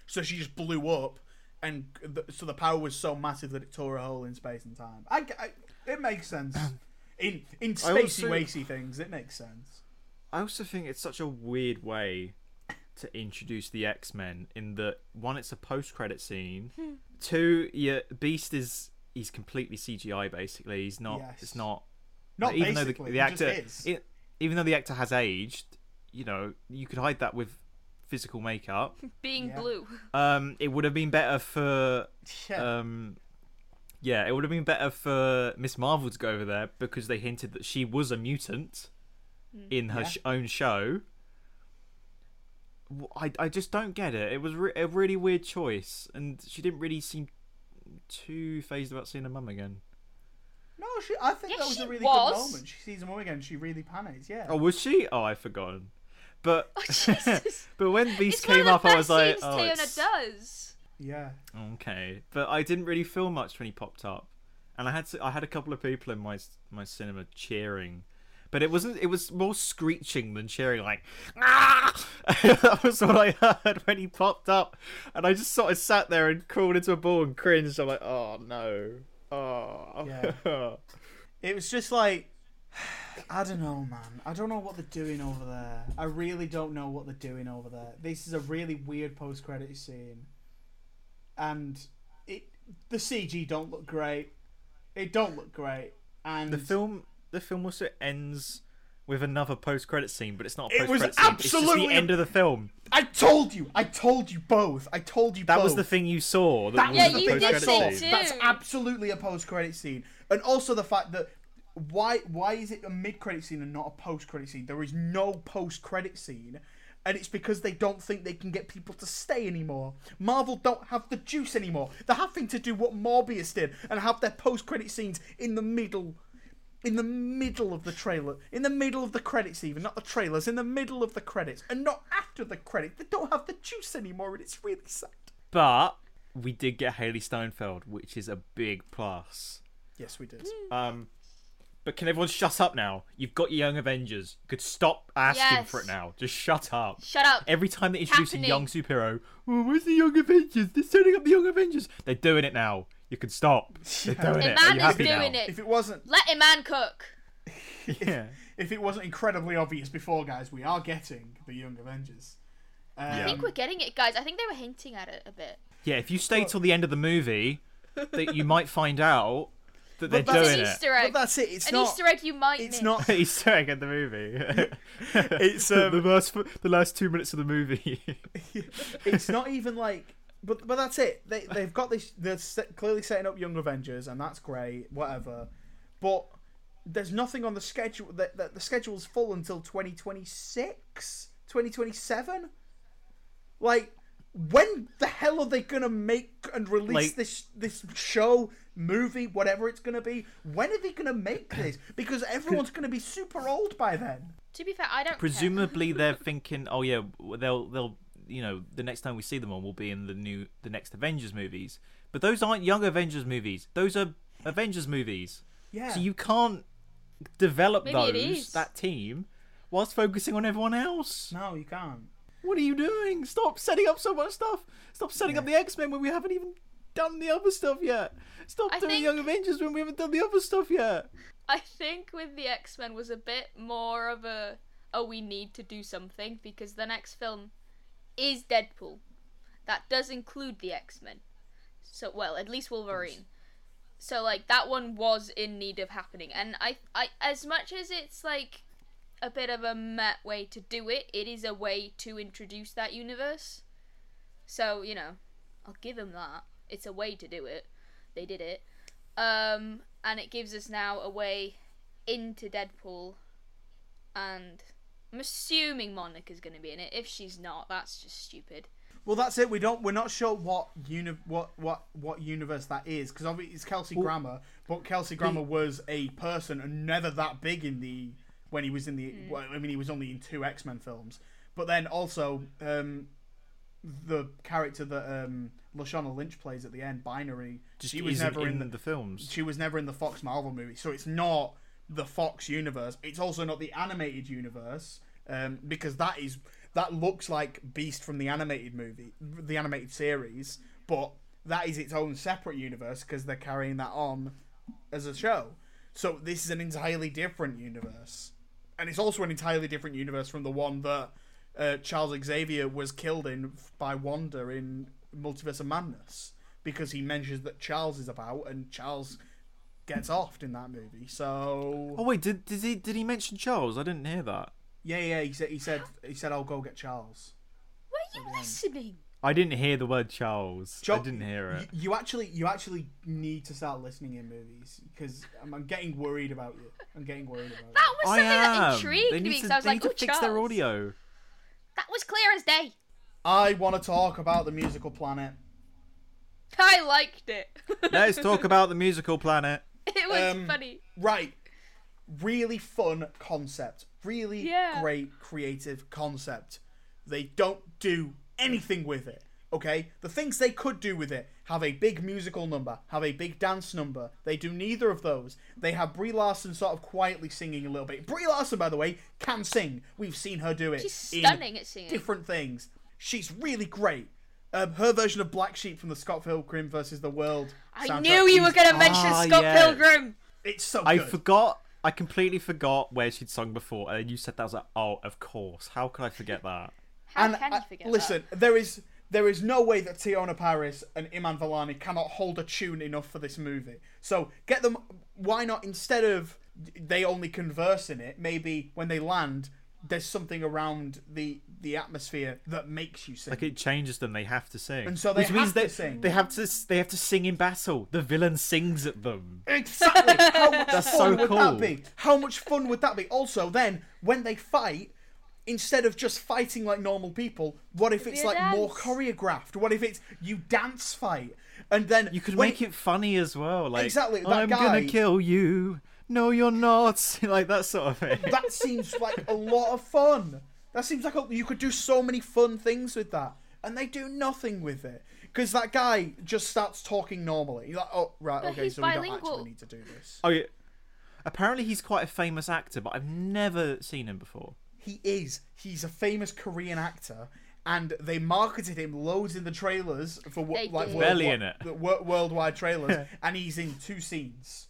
so she just blew up and th- so the power was so massive that it tore a hole in space and time i, I- it makes sense in in spacey also- wacy things it makes sense I also think it's such a weird way to introduce the X Men. In that one, it's a post credit scene. Two, yeah, Beast is he's completely CGI. Basically, he's not. Yes. It's not. not even though the, the actor, it- even though the actor has aged, you know, you could hide that with physical makeup. Being Yeah. blue. Um, it would have been better for yeah. um, yeah, it would have been better for Miss Marvel to go over there because they hinted that she was a mutant mm. in her Yeah. sh- own show. I, I just don't get it. It was re- a really weird choice, and she didn't really seem too phased about seeing her mum again. no she, i think Yes, that was a really was. good moment she sees her mum again she really panics yeah Oh, was she? Oh, I've forgotten. But Oh, Jesus. but when Beast it's came up, I was like, oh, Teyonah it's... does. Yeah Okay, but I didn't really feel much when he popped up, and I had to, I had a couple of people in my my cinema cheering, but it wasn't. It was more screeching than cheering. Like, ah! that was what I heard when he popped up, and I just sort of sat there and crawled into a ball and cringed. I'm like, oh no, oh Yeah. It was just like I don't know, man. I don't know what they're doing over there. I really don't know what they're doing over there. This is a really weird post credit scene. And it the CG don't look great. It don't look great. And the film the film also ends with another post-credit scene, but it's not a It was post-credit scene. It's absolutely- just the end of the film. I told you. I told you both. I told you That both. was the thing you saw. That, That was Yeah, the you did post-credit scene. That's absolutely a post-credit scene, and also the fact that why why is it a mid-credit scene and not a post-credit scene? There is no post-credit scene, and it's because they don't think they can get people to stay anymore. Marvel don't have the juice anymore. They're having to do what Morbius did and have their post-credit scenes in the middle. In the middle of the trailer, in the middle of the credits, even not the trailers, in the middle of the credits, and not after the credits. They don't have the juice anymore, and it's really sad. But we did get Hailee Steinfeld, which is a big plus. Yes, we did. Um, but can everyone shut up now? You've got your Young Avengers. You could stop asking Yes. for it now. Just shut up. Shut up. Every time they introduce Happening. a young superhero, oh, where's the Young Avengers? They're setting up the Young Avengers. They're doing it now. You can stop. They're doing The it. Are man you is happy doing now? it. If it wasn't Let a man cook. Yeah. if it wasn't incredibly obvious before, guys, we are getting the Young Avengers. Um, I think we're getting it, guys. I think they were hinting at it a bit. Yeah, if you stay till the end of the movie, that you might find out that they're But that's- doing An it. Easter But egg. that's it. It's An not. Easter egg you might It's miss. not. Easter egg in the movie. It's, the um, last the last two minutes of the movie. it's not even like. But but that's it. They they've got this. They're set, clearly setting up Young Avengers, and that's great. Whatever. But there's nothing on the schedule. That the, the schedule's full until 2026, 2027. Like, when the hell are they gonna make and release Like- this this show, movie, whatever it's gonna be? When are they gonna make this? Because everyone's gonna be super old by then. To be fair, I don't. care. Presumably they're thinking, oh yeah, they'll they'll you know the next time we see them on will be in the new the next Avengers movies. But those aren't young Avengers movies. Those are Avengers movies. Yeah. So you can't develop Maybe those that team whilst focusing on everyone else. no, you can't. What are you doing? Stop setting up so much stuff. Stop setting up the X Men when we haven't even done the other stuff yet. Stop I doing think- Young Avengers when we haven't done the other stuff yet. I think with the X Men was a bit more of a oh we need to do something because the next film is Deadpool. That does include the X Men. So well, at least Wolverine. So like that one was in need of happening, and I I as much as it's like a bit of a met way to do it, it is a way to introduce that universe. So you know, I'll give them that. It's a way to do it. They did it. Um, and it gives us now a way into Deadpool, and I'm assuming Monica's going to be in it. If she's not, that's just stupid. Well, that's it. We don't. We're not sure what uni- what what what universe that is because obviously it's Kelsey Grammer, but Kelsey Grammer was a person and never that big in the when he was in the. Well, I mean, he was only in two X Men films, but then also um, the character that um, Lashana Lynch plays at the end, Binary. Just she was never in, in the, the films. She was never in the Fox Marvel movie, so it's not the Fox universe. It's also not the animated universe um, because that is that looks like Beast from the animated movie, the animated series, but that is its own separate universe because they're carrying that on as a show. So this is an entirely different universe, and it's also an entirely different universe from the one that uh, Charles Xavier was killed in by Wanda in Multiverse of Madness because he mentions that Charles is about, and Charles gets offed in that movie. So Oh wait, did did he did he mention Charles? I didn't hear that. yeah, yeah, he said he said he said I'll go get Charles. Were you listening? I didn't hear the word Charles. I didn't hear it. y- You, actually, you actually need to start listening in movies because I'm, I'm getting worried about you. I'm getting worried about That was I something that intrigued they me need because to, I was they like, need oh, to fix their audio. That was clear as day. I want to talk about the musical planet. I liked it. Let's talk about the musical planet. it was Um, funny. Right. Really fun concept. Really Yeah. great creative concept. They don't do anything with it. Okay? The things they could do with it have a big musical number, have a big dance number. They do neither of those. They have Brie Larson sort of quietly singing a little bit. Brie Larson, by the way, can sing. We've seen her do it. She's in stunning at singing. Different things. She's really great. Um, her version of Black Sheep from the Scott Pilgrim versus the World. I soundtrack knew you were going to mention Ah, Scott yeah. Pilgrim. It's so I good. forgot. I completely forgot where she'd sung before, and then you said that. I was like, oh, of course. How could I forget that? How and can I- you forget listen, there is there is no way that Teyonah Parris and Iman Vellani cannot hold a tune enough for this movie. So get them. Why not instead of they only converse in it. Maybe when they land, there's something around the the atmosphere that makes you sing. Like it changes them. They have to sing, And so they which means have to they sing. they have to they have to sing in battle. The villain sings at them. Exactly. How much That's fun so would cool. that be? How much fun would that be? Also, then when they fight, instead of just fighting like normal people, what if it's be a like more choreographed? What if it's you dance fight and then You could make it funny as well. Like Exactly, that I'm guy- gonna kill you. No, you're not. like that sort of thing. That seems like a lot of fun. That seems like a, you could do so many fun things with that, and they do nothing with it because that guy just starts talking normally. You're like, oh right, But okay, he's so we don't bilingual. actually need to do this. Oh yeah. Apparently he's quite a famous actor, but I've never seen him before. He is. He's a famous Korean actor, and they marketed him loads in the trailers for wo- They like did. Barely worldwi- in it. the wor- worldwide trailers, and he's in two scenes,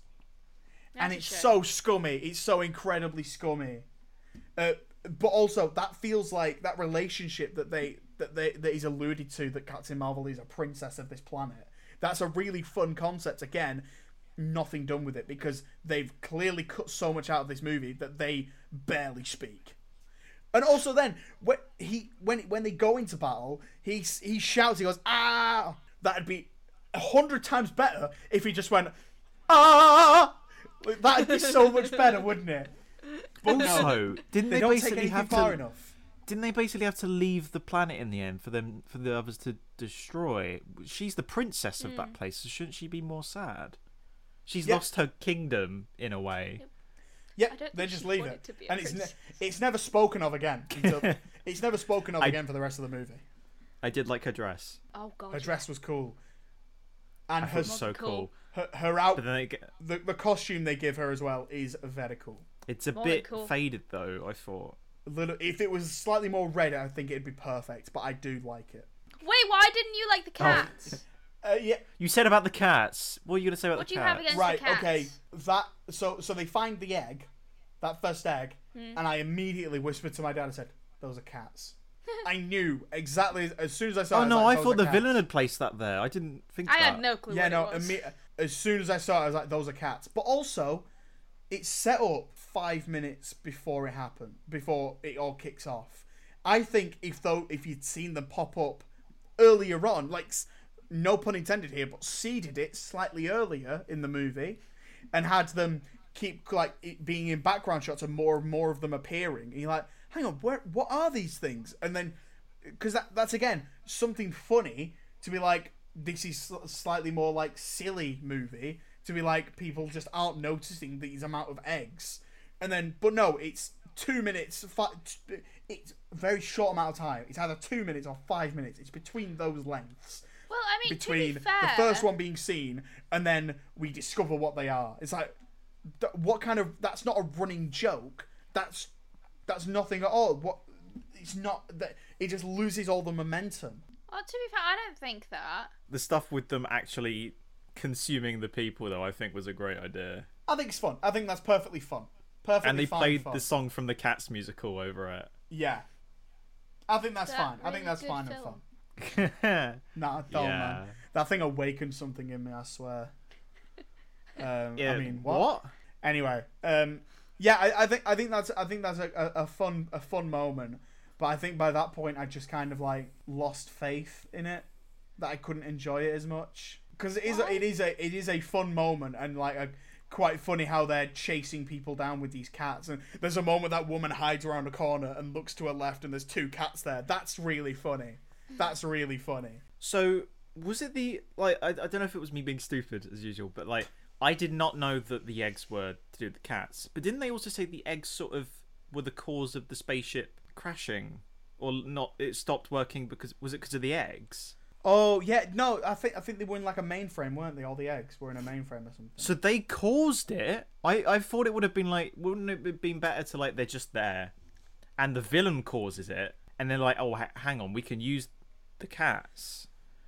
and That's a it's shame. so scummy. It's so incredibly scummy. Uh, but also, that feels like that relationship that they that they that he's alluded to that Captain Marvel is a princess of this planet. That's a really fun concept. Again, nothing done with it because they've clearly cut so much out of this movie that they barely speak. And also, then when he when when they go into battle, he he shouts. He goes ah. That'd be a hundred times better if he just went ah. Like, That'd be so much better, wouldn't it? Also, didn't They they, don't take basically anything have far to? enough. Didn't they basically have to leave the planet in the end for them for the others to destroy? She's the princess of Hmm. that place, so shouldn't she be more sad? She's Yeah. lost her kingdom in a way. Yeah, they think just she'd leave it, it to be and it's ne- it's never spoken of again. Until, it's never spoken of I- again for the rest of the movie. I did like her dress. Oh god. Her dress was cool, and I her was so Cool. cool. her, her out But then it, ge- the, the costume they give her as well is very cool. it's a More bit cool. faded though. I thought. Little, if it was slightly more red, I think it'd be perfect. But I do like it. Wait, why didn't you like the Oh. cats? Uh, yeah, You said about the cats. What are you gonna say about What the do you have cats? against right. the cats? Okay, that so so they find the egg, that first egg, Hmm. and I immediately whispered to my dad. and said, "Those are cats." I knew exactly as soon as I saw. it, Oh no, like, I thought the cats." villain had placed that there. I didn't think I that. had no clue Yeah, what no. it was. imme- as soon as I saw it, I was like, "Those are cats." But also, it's set up five minutes before it happened, before it all kicks off. I think if though if you'd seen them pop up earlier on, like s- no pun intended here, but seeded it slightly earlier in the movie, and had them keep like being in background shots and more and more of them appearing, and you're like, "Hang on, where? What are these things?" And then because that, that's again something funny to be like this is sl- slightly more like silly movie to be like people just aren't noticing these amount of eggs and then but no it's two minutes it's very short amount of time it's either two minutes or five minutes it's between those lengths I mean, between to be fair, the first one being seen and then we discover what they are it's like th- what kind of that's not a running joke that's that's nothing at all what it's not that it just loses all the momentum Well, to be fair, I don't think that. The stuff with them actually consuming the people, though, I think was a great idea. I think it's fun. I think that's perfectly fun. Perfectly And they fine played fun. the song from the Cats musical over it. Yeah. I think that's That fine. I think that's good fine and fun. Nah, don't Yeah. man. That thing awakened something in me. I swear. Um, yeah. I mean, what? Anyway, um, yeah, I, I think I think that's I think that's a, a, fun a fun moment. But I think by that point I just kind of like lost faith in it that I couldn't enjoy it as much because it is a, it is a it is a fun moment and like a quite funny how they're chasing people down with these cats and there's a moment that woman hides around a corner and looks to her left and there's two cats there. That's really funny. That's really funny. So was it the like I, I don't know if it was me being stupid as usual, but like I did not know that the eggs were to do with the cats. But didn't they also say the eggs sort of were the cause of the spaceship crashing, or not? It stopped working because was it because of the eggs? Oh yeah, no, I think I think they were in like a mainframe, weren't they? All the eggs were in a mainframe or something. So they caused it. I I thought it would have been like wouldn't it have been better to like they're just there, and the villain causes it, and they're like oh ha- hang on we can use the cats.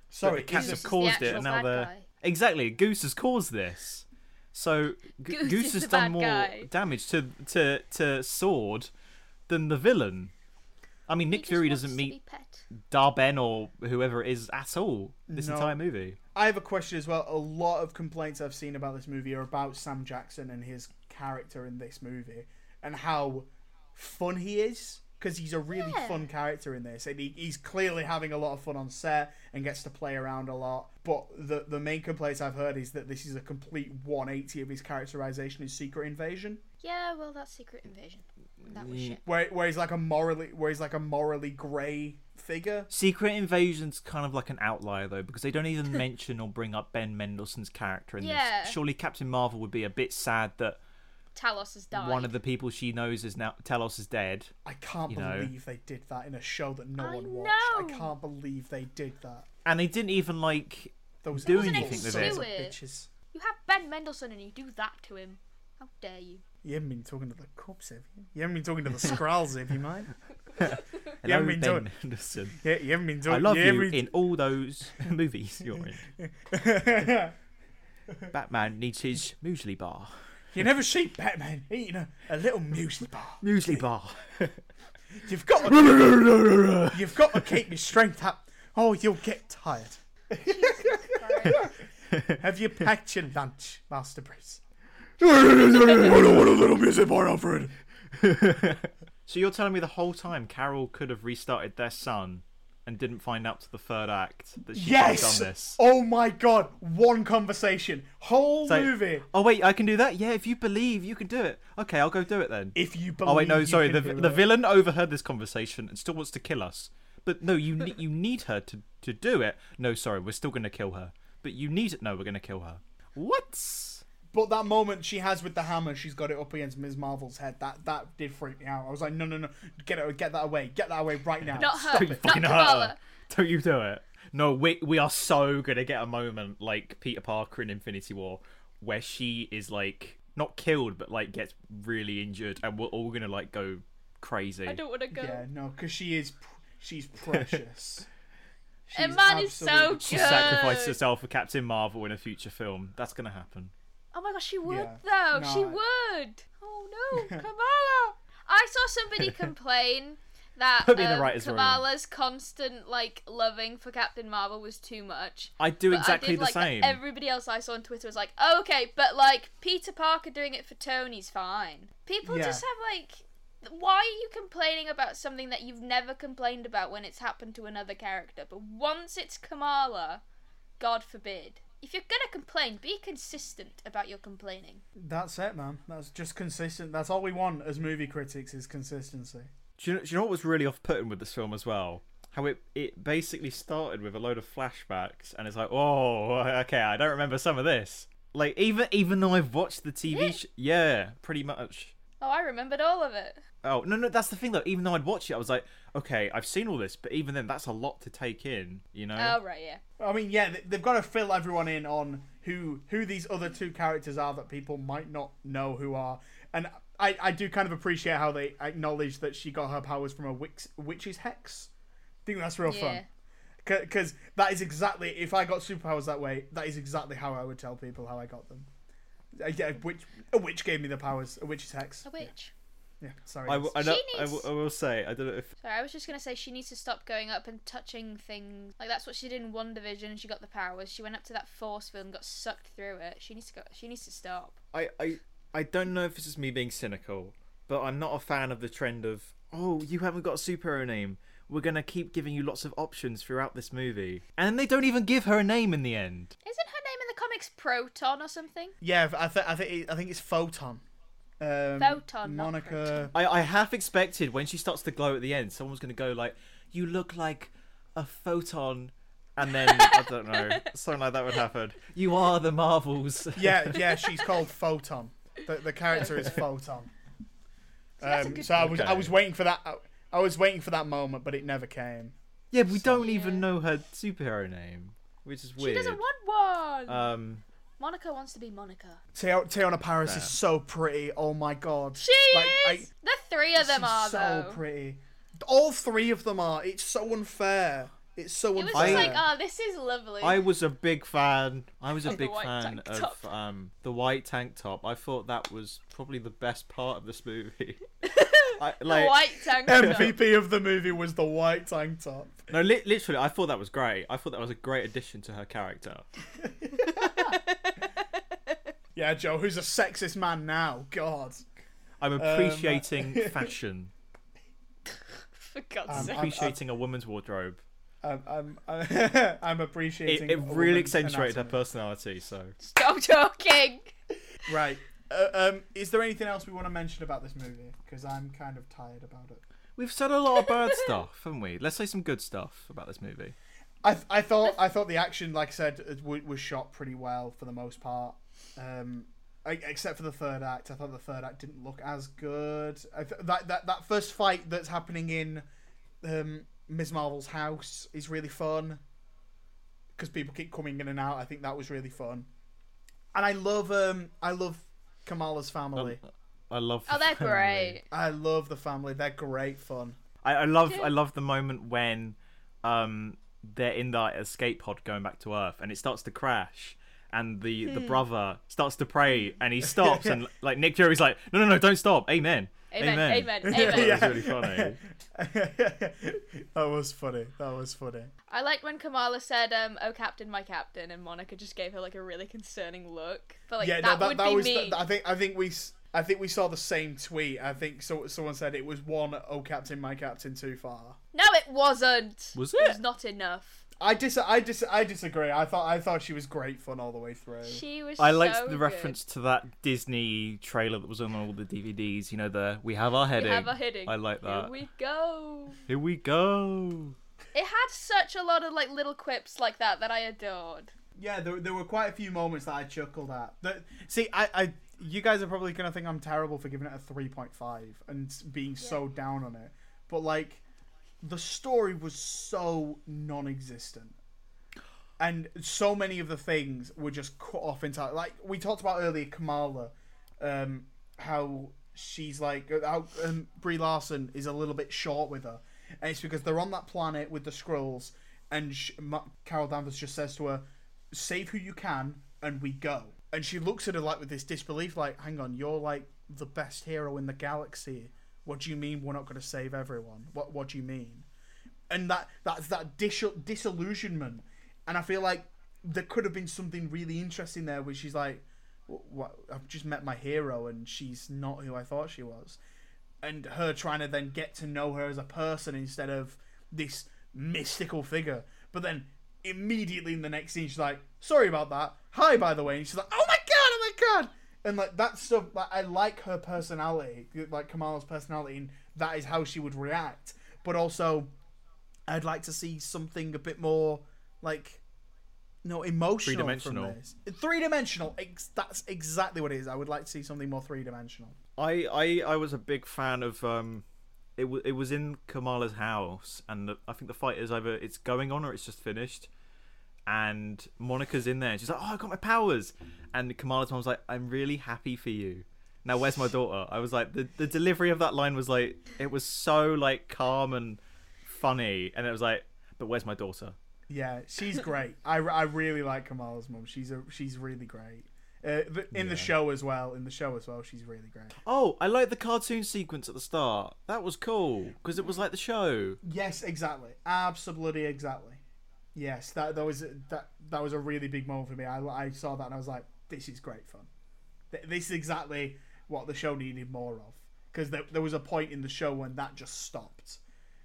Sorry, the cats have Goose is the caused it, and now bad they're guy. exactly Goose has caused this. So G- Goose Goose, has done more guy. damage to to to Sword than the villain. I mean, Nick Fury doesn't meet. Dar-Benn or whoever it is at all this No. entire movie. I have a question as well. A lot of complaints I've seen about this movie are about Sam Jackson and his character in this movie and how fun he is because he's a really Yeah. fun character in this and he, he's clearly having a lot of fun on set and gets to play around a lot but the the main complaints i've heard is that this is a complete 180 of his characterization in secret invasion Yeah, well, that's Secret Invasion. That was mm. shit. where, where he's like a morally where he's like a morally gray figure Secret Invasion's kind of like an outlier though, because they don't even mention or bring up Ben Mendelsohn's character in Yeah. this. Surely Captain Marvel would be a bit sad that Talos has died. one of the people she knows is now Talos is dead. i can't You know. believe they did that in a show that no I one watched i can't believe they did that And they didn't even like those Do evil anything with sons it. of Do it. bitches. You have Ben Mendelsohn and you do that to him. How dare you? you haven't been talking to the cops have you you haven't been talking to the Skrulls have you mate Hello, haven't been Ben doing- Mendelsohn. yeah, you haven't been talking I love you you been- in all those movies you're in. Batman needs his muesli bar. You never see Batman eating a, a little muesli bar. Muesli bar. You've got to, you've got to keep your strength up. Oh, you'll get tired. Have you packed your lunch, Master Bruce? I don't want a little music bar, Alfred. So you're telling me the whole time Carol could have restarted their son and didn't find out to the third act that she Yes. done this? Oh my God! One conversation, whole So- movie. Oh wait, I can do that. Yeah, if you believe, you can do it. Okay, I'll go do it then. If you believe. Oh wait, no, sorry. The the it. villain overheard this conversation and still wants to kill us. But no, you you need her to to do it. No, sorry, we're still gonna kill her. But you need it. No, we're gonna kill her. What? But that moment she has with the hammer, she's got it up against Ms. Marvel's head. That that did freak me out. I was like, no, no, no, get it, get that away, get that away right now. Not Stop her. it. Not Fucking Kamala. her. Don't you do it. No, we we are so gonna get a moment like Peter Parker in Infinity War where she is like not killed but like gets really injured and we're all gonna like go crazy. I don't want to go. Yeah, no, because she is, pr- she's precious. And She's man is so absolutely- She Good. sacrificed herself for Captain Marvel in a future film. That's gonna happen. Oh my gosh, she would Yeah. though. She No, would. Oh no, Kamala. I saw somebody complain that Put me in the um, writer's room. Kamala's constant like loving for Captain Marvel was too much. I do But exactly I did, the like, same. Everybody else I saw on Twitter was like, oh, "Okay, but like Peter Parker doing it for Tony's fine." People Yeah. just have like, why are you complaining about something that you've never complained about when it's happened to another character? But once it's Kamala, God forbid. If you're gonna complain, be consistent about your complaining. That's it, man. That's just consistent. That's all we want as movie critics is consistency. Do you, know, do you know what was really off-putting with this film as well? How it it basically started with a load of flashbacks, and it's like, oh, okay, I don't remember some of this. Like even even though I've watched the TV, Yeah. sh- yeah, pretty much. Oh, I remembered all of it. Oh no, no, that's the thing though. Even though I'd watched it, I was like, okay, I've seen all this, but even then, that's a lot to take in, you know. Oh right, yeah. I mean, yeah, they- they've got to fill everyone in on who who these other two characters are that people might not know who are, and I, I do kind of appreciate how they acknowledge that she got her powers from a witch, witch's hex. I think that's real Yeah. fun. Because that is exactly if I got superpowers that way, that is exactly how I would tell people how I got them. Uh, yeah, a witch, a witch gave me the powers. A witch's hex. A witch. Yeah, sorry. I, w- I, know, She I, w- needs- I will say, I don't know if Sorry, I was just gonna say she needs to stop going up and touching things. Like that's what she did in WandaVision. She got the powers. She went up to that force field and got sucked through it. She needs to go. She needs to stop. I, I I don't know if this is me being cynical, but I'm not a fan of the trend of oh you haven't got a superhero name. We're gonna keep giving you lots of options throughout this movie, and they don't even give her a name in the end. Isn't her name in the comics Proton or something? yeah, I, th- I think I think it's photon. Um, Photon, not Monica. I, I half expected when she starts to glow at the end, someone's gonna go like, "You look like a photon," and then I don't know, something like that would happen. You are the Marvels. Yeah, yeah, she's called Photon. The, the character is Photon. Um, good so I was I was waiting for that. I was waiting for that moment, but it never came. yeah, we don't Yeah. even know her superhero name, which is She doesn't want one. Um, Monica wants to be Monica. Teo- Teyonah Parris Fair. is so pretty. Oh my god. She Like, I- is. the three of them are. She's are so though. pretty. All three of them are. It's so unfair. It's so unfair. It was unfair. just I- like, oh, this is lovely. I was a big fan. I was a big fan of um, the white tank top. I thought that was probably the best part of this movie. I, The like white tank top. MVP of the movie was the white tank top. No, li- literally, I thought that was great. I thought that was a great addition to her character. Yeah, Joe, who's a sexist man now? God. I'm Um, appreciating fashion. For God's Um, I'm sake. appreciating a woman's wardrobe. I'm I'm, I'm, I'm It, appreciating. it a really woman's accentuated her personality. So Stop talking. Right. Uh, um, is there anything else we want to mention about this movie? Because I'm kind of tired about it. We've said a lot of bad stuff, haven't we? Let's say some good stuff about this movie. I, I thought I thought the action, like I said, w- was shot pretty well for the most part. Um, I, except for the third act, I thought the third act didn't look as good. I th- that that that first fight that's happening in um, Ms. Marvel's house is really fun because people keep coming in and out. I think that was really fun, and I love um I love Kamala's family. I love. Oh, the they're family. great. I love the family. They're great fun. I, I love I love the moment when um they're in that escape pod going back to Earth and it starts to crash and the Hmm. the brother starts to pray and he stops and like Nick Fury's like no no no don't stop amen Amen. Amen. That Amen. Yeah. was really funny. that was funny. That was funny. I liked when Kamala said, um, "Oh, Captain, my Captain," and Monica just gave her like a really concerning look. But like yeah, that, no, that, would that be was. me. that- I think. I think we. S- I think we saw the same tweet. I think so, someone said it was one "Oh Captain, my Captain" too far. No, it wasn't. Was It it? was not enough. I dis. I dis. I disagree. I thought. I thought she was great fun all the way through. She was. I liked so the good. reference to that Disney trailer that was on all the DVDs. You know the we have our heading. We heading. have a hitting. I like that. Here we go. Here we go. It had such a lot of like little quips like that that I adored. Yeah, there, there were quite a few moments that I chuckled at. That see, I, I, you guys are probably gonna think I'm terrible for giving it a three point five and being so down on it, but like, the story was so non-existent, and so many of the things were just cut off entirely. Like we talked about earlier, Kamala, um, how she's like how um, Brie Larson is a little bit short with her, and it's because they're on that planet with the Skrulls, and sh- Ma- Carol Danvers just says to her, "Save who you can, and we go." And she looks at her like with this disbelief, like, "Hang on, you're like the best hero in the galaxy. What do you mean we're not going to save everyone? What What do you mean?" And that that's that dis- disillusionment, and I feel like there could have been something really interesting there, where she's like, "What? I've just met my hero, and she's not who I thought she was." and her trying to then get to know her as a person instead of this mystical figure. But then immediately in the next scene, she's like, "Sorry about that. Hi, by the way." And she's like, "Oh my god, oh my god!" And like that stuff, like I like her personality, like Kamala's personality, and that is how she would react. But also, I'd like to see something a bit more like. No, emotional. Three-dimensional. Three-dimensional. Ex- that's exactly what it is. I would like to see something more three-dimensional. I, I I was a big fan of um, it was it was in Kamala's house, and the, I think the fight is either it's going on or it's just finished, and Monica's in there. and She's like, "Oh, I got my powers," and Kamala's mom's like, "I'm really happy for you." Now, where's my daughter? I was like, the the delivery of that line was like, it was so like calm and funny, and it was like, but where's my daughter? Yeah, she's great. I, I really like Kamala's mom. She's a she's really great. Uh, in the show as well, in the show as well, she's really great. Oh, I like the cartoon sequence at the start. That was cool because it was like the show. Yes, exactly, absolutely, exactly. Yes, that that was that that was a really big moment for me. I, I saw that and I was like, this is great fun. Th- This is exactly what the show needed more of because there, there was a point in the show when that just stopped.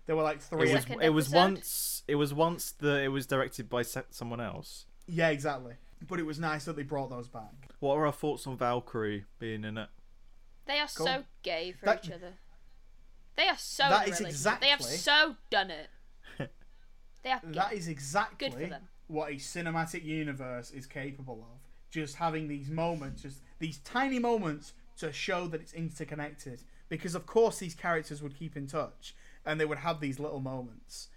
There were like three. It was it was once it was once the it was directed by se- someone else. Yeah, exactly. But it was nice that they brought those back. What are our thoughts on Valkyrie being in it? They are Cool. so gay for That- each other. They are so That in is a relationship. They have so done it. They are. That is exactly Good for them. what a cinematic universe is capable of. Just having these moments, just these tiny moments to show that it's interconnected. Because of course these characters would keep in touch and they would have these little moments.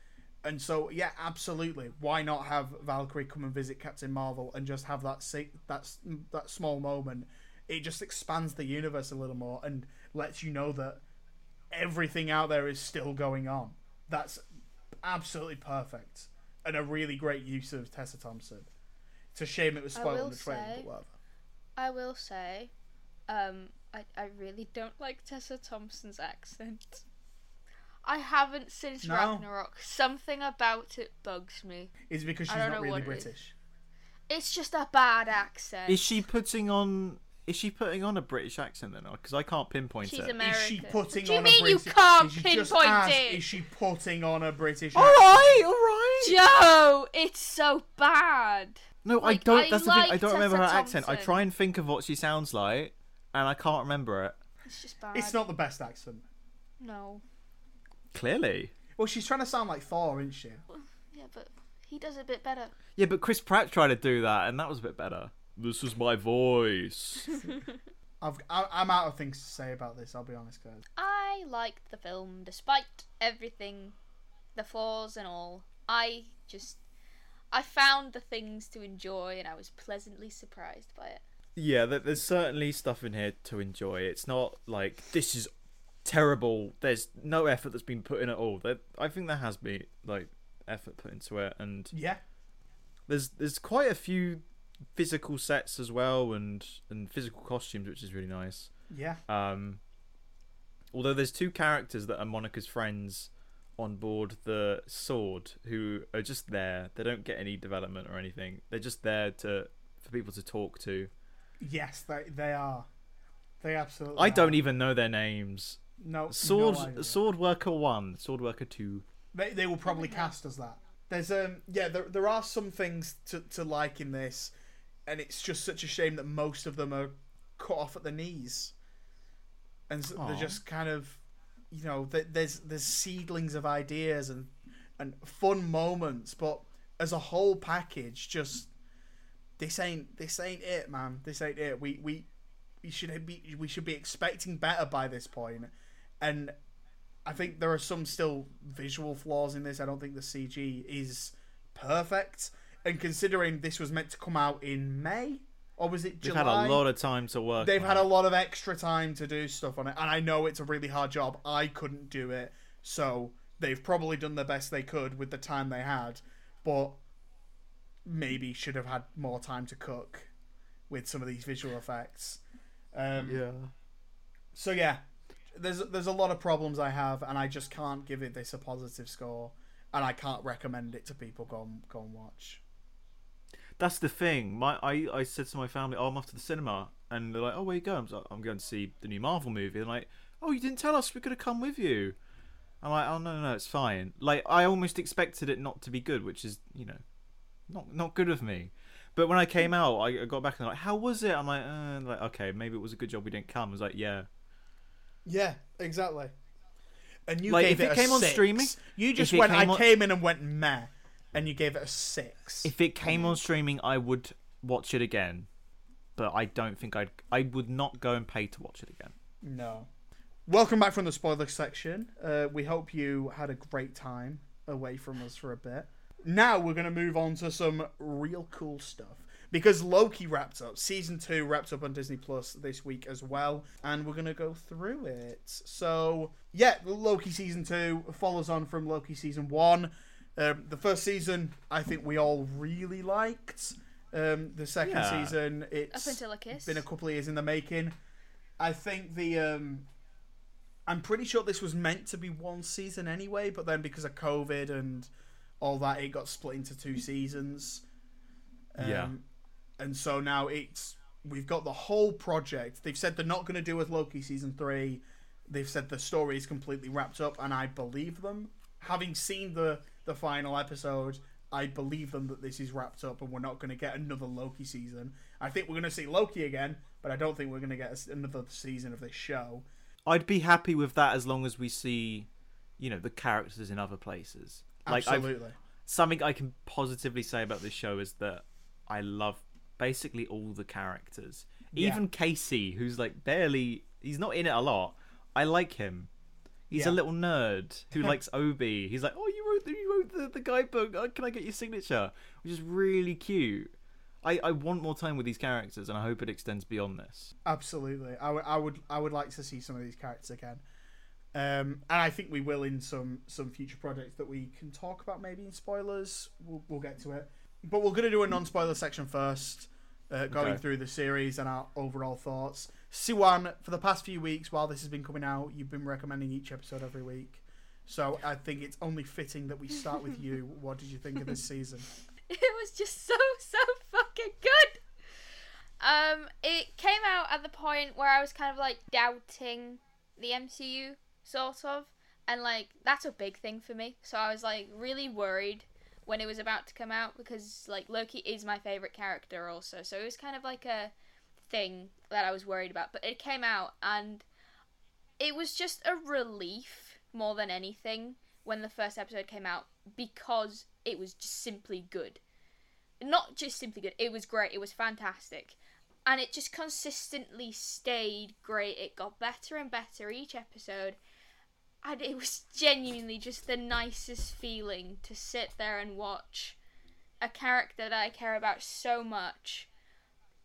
And so yeah, absolutely. Why not have Valkyrie come and visit Captain Marvel and just have that si- that that small moment? It just expands the universe a little more and lets you know that everything out there is still going on. That's absolutely perfect and a really great use of Tessa Thompson. It's a shame it was I spoiled in will the trailer, say- but whatever. I will say, Um, I, I really don't like Tessa Thompson's accent. I haven't since No? Ragnarok. Something about it bugs me. Is it because she's don't really what it is. British? It's just a bad accent. Is she putting on? Is she putting on a British accent then? Because I can't pinpoint She's it. American. Is she putting Do you on mean a you can't Did you just pinpoint ask, it? Is she putting on a British? all accent? right, all right. Joe, it's so bad. No, Like, I don't. I that's the thing. I like don't remember her Tessa accent. I Thompson. try and think of what she sounds like, and I can't remember it. It's just bad. It's not the best accent. No. Clearly. Well, she's trying to sound like Thor, isn't she? Yeah, but he does it a bit better. Yeah, but Chris Pratt tried to do that, and that was a bit better. This is my voice. I've, I, I'm out of things to say about this. I'll be honest, guys. I liked the film despite everything, the flaws and all. I just. I found the things to enjoy and I was pleasantly surprised by it. yeah, there's certainly stuff in here to enjoy. It's not like this is terrible. There's no effort that's been put in at all. There, I think there has been like effort put into it, and Yeah. there's there's quite a few physical sets as well, and and physical costumes, which is really nice. Yeah. Um, although there's two characters that are Monica's friends on board the sword who are just there. They don't get any development or anything. They're just there to for people to talk to. Yes, they they are. They absolutely. I are. don't even know their names. No. Sword no. Sword Worker One, Sword Worker Two. They they will probably cast as that. There's um yeah there there are some things to to like in this, and it's just such a shame that most of them are cut off at the knees, and so they're just kind of, you know, th- there's there's seedlings of ideas and and fun moments, but as a whole package, just this ain't this ain't it, man. This ain't it. We we we should be we should be expecting better by this point. point, and I think there are some still visual flaws in this. I don't think the CG is perfect. And considering this was meant to come out in May, or was it They've had a lot of time to work. They've on had it. a lot of extra time to do stuff on it, and I know it's a really hard job. I couldn't do it, so they've probably done the best they could with the time they had, but maybe should have had more time to cook with some of these visual effects. Um, Yeah. so yeah, there's there's a lot of problems I have, and I just can't give it this a positive score, and I can't recommend it to people. Go and, go and watch. That's the thing. My I, I said to my family, "Oh, I'm off to the cinema," and they're like, "Oh, where you going?" I was like, "I'm going to see the new Marvel movie." And like, "Oh, you didn't tell us. We could have come with you." I'm like, "Oh no, no, no, it's fine." Like, I almost expected it not to be good, which is, you know, not not good of me. But when I came out, I got back and they're like, "How was it?" I'm like, uh, like, "Okay, maybe it was a good job we didn't come." I was like, "Yeah." Yeah, exactly. And you Like, gave if it a came on streaming- you just went. I came on- came in and went meh, and you gave it a six. If it came on streaming, I would watch it again, but I don't think I'd. I would not go and pay to watch it again. No. Welcome back from the spoiler section. Uh, we hope you had a great time away from us for a bit. Now we're going to move on to some real cool stuff. Because Loki wrapped up, season two wrapped up on Disney Plus this week as well, and we're going to go through it. So, yeah, Loki season two follows on from Loki season one. Um, the first season, I think we all really liked. Um, the second Yeah. season, Up it's until a kiss. been a couple of years in the making. I think the um I'm pretty sure this was meant to be one season anyway, but then because of COVID and all that, it got split into two seasons. Um, Yeah. And so now it's we've got the whole project. They've said they're not going to do with Loki season three. They've said the story is completely wrapped up, and I believe them. Having seen the the final episode, I believe them that this is wrapped up, and we're not going to get another Loki season. I think we're going to see Loki again, but I don't think we're going to get another season of this show. I'd be happy with that as long as we see, you know, the characters in other places. Like I've, Absolutely. something I can positively say about this show is that I love basically all the characters. Yeah. Even Casey, who's like barely he's not in it a lot. I like him. He's Yeah. a little nerd who likes OB. He's like, "Oh, you the, the, guidebook. Oh, can I get your signature?" Which is really cute. I, I want more time with these characters, and I hope it extends beyond this. Absolutely, I would- I would I would like to see some of these characters again, um, and I think we will in some some future projects that we can talk about maybe in spoilers. We'll, we'll get to it, but we're gonna do a non spoiler section first. uh, going Okay. through the series and our overall thoughts. Siwan, for the past few weeks while this has been coming out, you've been recommending each episode every week. So I think it's only fitting that we start with you. What did you think of this season? it was just so so fucking good. Um, it came out at the point where I was kind of like doubting the MCU, sort of, and like that's a big thing for me. So I was like really worried when it was about to come out because like Loki is my favorite character also. So it was kind of like a thing that I was worried about. But it came out and it was just a relief more than anything when the first episode came out because it was just simply good. Not just simply good, it was great, it was fantastic. And it just consistently stayed great. It got better and better each episode. And it was genuinely just the nicest feeling to sit there and watch a character that I care about so much.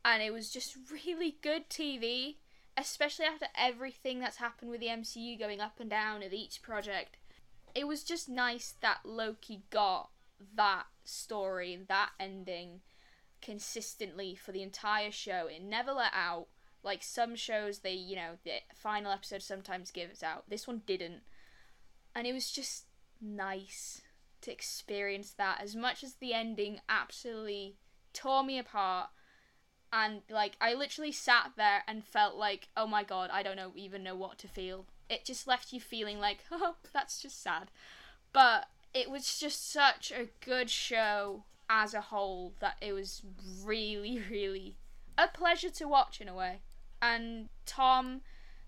And it was just really good TV, especially after everything that's happened with the MCU going up and down with each project it was just nice that Loki got that story, that ending consistently for the entire show. It never let out. Like some shows, they, you know, the final episode sometimes gives out. This one didn't. And it was just nice to experience that as much as the ending absolutely tore me apart. And like I literally sat there and felt like, oh my god, I don't know even know what to feel. It just left you feeling like, oh, that's just sad. But it was just such a good show as a whole that it was really, really a pleasure to watch in a way. And Tom,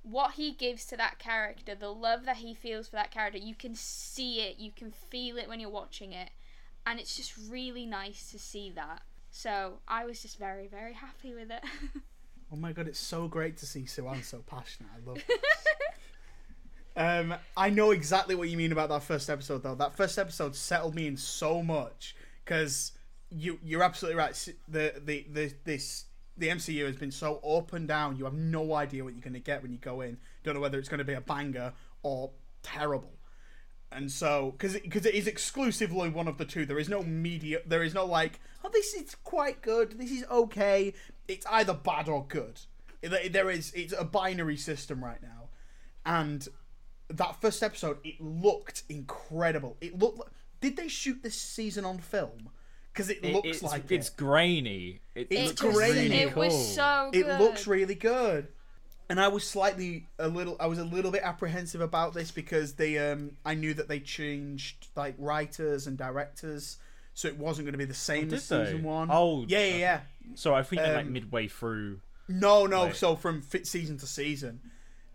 what he gives to that character, the love that he feels for that character, you can see it, you can feel it when you're watching it. And it's just really nice to see that. So I was just very, very happy with it. Oh my god, it's so great to see Siwan so passionate. I love this. um, I know exactly what you mean about that first episode, though. That first episode settled me in so much because you you're absolutely right. The the the this the MCU has been so up and down. You have no idea what you're going to get when you go in. Don't know whether it's going to be a banger or terrible. And so, because because it is exclusively one of the two, there is no media. There is no like, oh, this is quite good. This is okay. It's either bad or good. There- There is. It's a binary system right now, and that first episode, it looked incredible. It looked. Like, did they shoot this season on film? Because it, It- looks it's, like it's it. grainy. It, It's looks grainy. really it was so good. It looks really good. And I was slightly a little I was a little bit apprehensive about this because they um I knew that they changed like writers and directors so it wasn't going to be the same Oh, as season they? 1. Oh, yeah, yeah, yeah. So I think they're like Um, midway through. No, no, Right. so from fit season to season.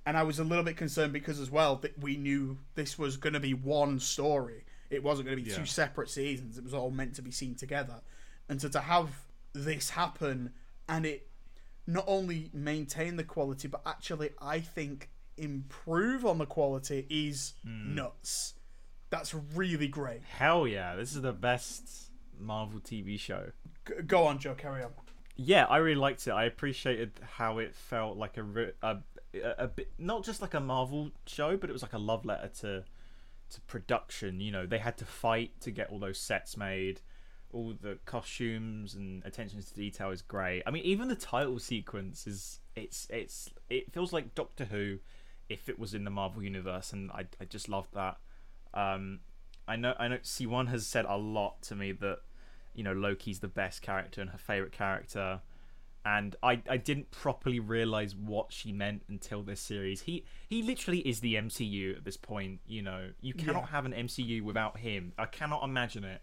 And I was a little bit concerned because as well that we knew this was going to be one story. It wasn't going to be Yeah. two separate seasons. It was all meant to be seen together. And so to have this happen and it not only maintain the quality but actually I think improve on the quality is Hmm. nuts. That's really great. Hell yeah! This is the best Marvel TV show. G- go on, Joe. Carry on. Yeah, I really liked it. I appreciated how it felt like a, re- a, a, a bit, not just like a Marvel show, but it was like a love letter to to production. You know, they had to fight to get all those sets made. All the costumes and attention to detail is great. I mean, even the title sequence is it's it's it feels like Doctor Who if it was in the Marvel universe, and I I just loved that. Um, I know I know Siwan has said a lot to me that you know Loki's the best character and her favorite character and I, I didn't properly realize what she meant until this series. He he literally is the MCU at this point, you know. You cannot Yeah. have an MCU without him. I cannot imagine it.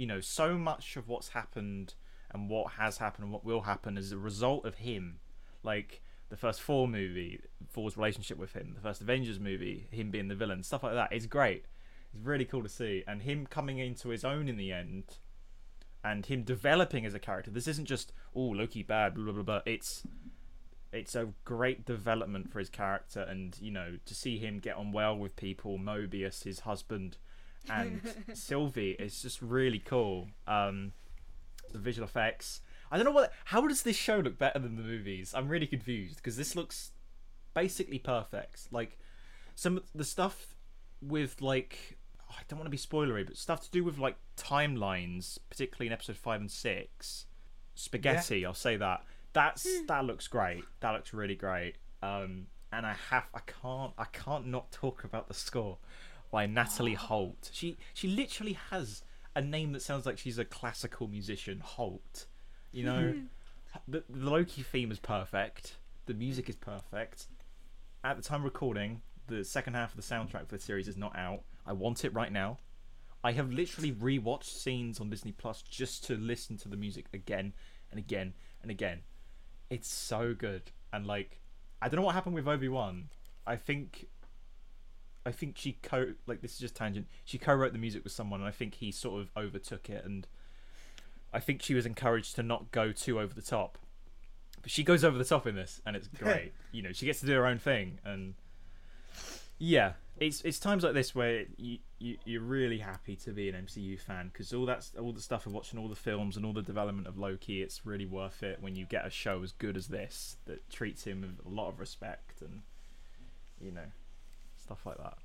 You know, so much of what's happened and what has happened and what will happen is a result of him. Like the first Thor movie, Thor's relationship with him, the first Avengers movie, him being the villain, stuff like that. It's great. It's really cool to see. And him coming into his own in the end and him developing as a character. This isn't just oh Loki bad blah blah blah. blah. It's it's a great development for his character, and you know to see him get on well with people, Mobius, his husband, and Sylvie. is just really cool. Um, the visual effects. I don't know what. How does this show look better than the movies? I'm really confused because this looks basically perfect. Like some of the stuff with like oh, I don't want to be spoilery, but stuff to do with like timelines, particularly in episode five and six. spaghetti. I'll say that. That's that looks great. That looks really great. Um, and I have I can't I can't not talk about the score by Natalie Holt. She she literally has a name that sounds like she's a classical musician. Holt. You know, hmm. the, the Loki theme is perfect. The music is perfect. At the time of recording, the second half of the soundtrack for the series is not out. I want it right now. I have literally rewatched scenes on Disney Plus just to listen to the music again and again and again. It's so good. And like I don't know what happened with Obi Wan. I think I think she co like this is just tangent. She co-wrote the music with someone and I think he sort of overtook it and I think she was encouraged to not go too over the top. But she goes over the top in this and it's great. you know, she gets to do her own thing and yeah, it's it's times like this where you, you you're really happy to be an MCU fan because all that's all the stuff of watching all the films and all the development of Loki. It's really worth it when you get a show as good as this that treats him with a lot of respect and you know stuff like that.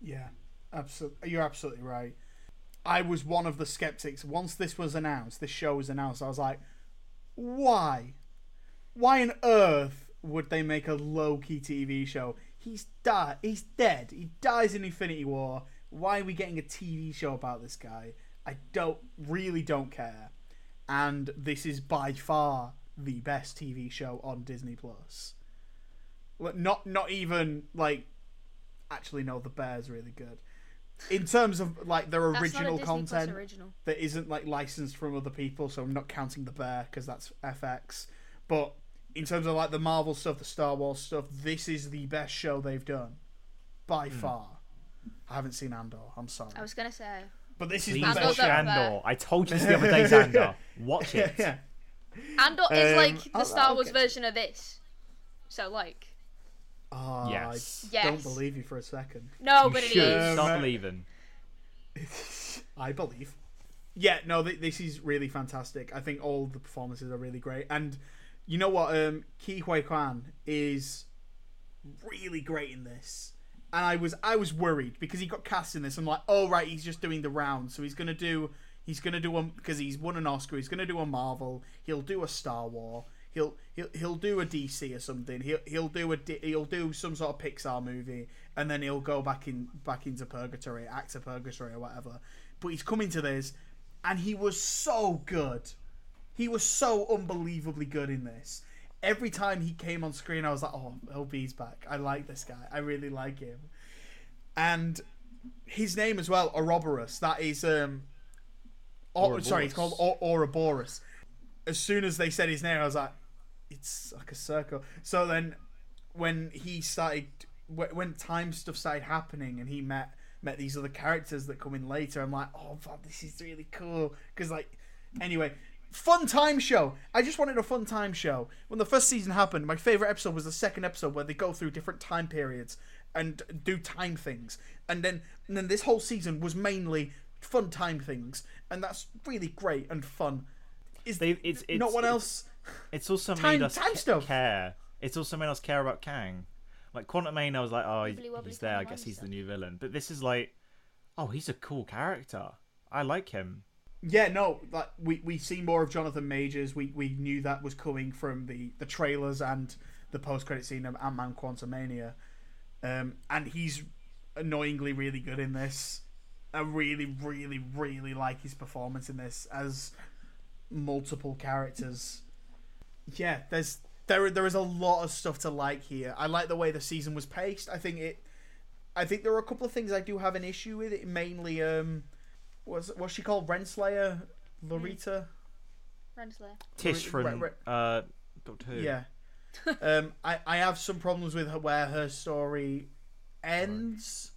Yeah, absolutely. You're absolutely right. I was one of the skeptics. Once this was announced, this show was announced, I was like, why? Why on earth would they make a Loki TV show? He's died. He's dead. He dies in Infinity War. Why are we getting a TV show about this guy? I don't really don't care. And this is by far the best TV show on Disney Plus. Not not even like actually no, the Bear's really good. In terms of like their That's original not a Disney Plus content original. that isn't like licensed from other people, so I'm not counting the Bear because that's FX. But in terms of like the Marvel stuff, the Star Wars stuff, this is the best show they've done by Hmm. far. I haven't seen Andor. I'm sorry, I was gonna say. but this is Please the Andor's best watch show. up there. Andor. I told you this the other day, Xander. Watch it. yeah. Andor is Um, like the I'll- Star I'll Wars get- version of this. So like, Oh, Yes. I don't believe you for a second. no, You but it should is. start Um, believing. I believe. Yeah, no, th- this is really fantastic. I think all the performances are really great, and you know what? Um, Ke Huy Quan is really great in this, and I was I was worried because he got cast in this. I'm like, oh right, he's just doing the round, so he's gonna do he's gonna do one because he's won an Oscar. He's gonna do a Marvel. He'll do a Star War. He'll he'll he'll do a DC or something. He'll he'll do a he'll do some sort of Pixar movie, and then he'll go back in back into purgatory, actor purgatory or whatever. But he's coming to this, and he was so good. He was so unbelievably good in this. Every time he came on screen, I was like, "Oh, OB's back. I like this guy. I really like him." And his name as well, Ouroboros. That is um, or, sorry, it's called or- Ouroboros. As soon as they said his name, I was like, "It's like a circle." So then, when he started, when time stuff started happening, and he met met these other characters that come in later, I'm like, "Oh, God, this is really cool." Because like, anyway, fun time show. I just wanted a fun time show. When the first season happened, my favorite episode was the second episode where they go through different time periods and do time things. And then and then this whole season was mainly fun time things, and that's really great and fun. Is They, it's, it's, no one else? It's also Time- made us time ca- stuff. care. It's also made us care about Kang. Like Quantumania, I was like, oh, Wibbly wobbly he's there. I guess he's the new villain. But this is like, oh, he's a cool character. I like him. Yeah, no, like we we see more of Jonathan Majors. We we knew that was coming from the the trailers and the post credit scene of Ant Man Quantumania, um, and he's annoyingly really good in this. I really, really, really like his performance in this as multiple characters. Yeah, there's there there is a lot of stuff to like here. I like the way the season was paced. I think it. I think there are a couple of things I do have an issue with it. Mainly, um, was what's she called? Renslayer, Lorita. Renslayer. Tish Right, from right. uh, Doctor Who. Yeah. um, I I have some problems with her, where her story ends.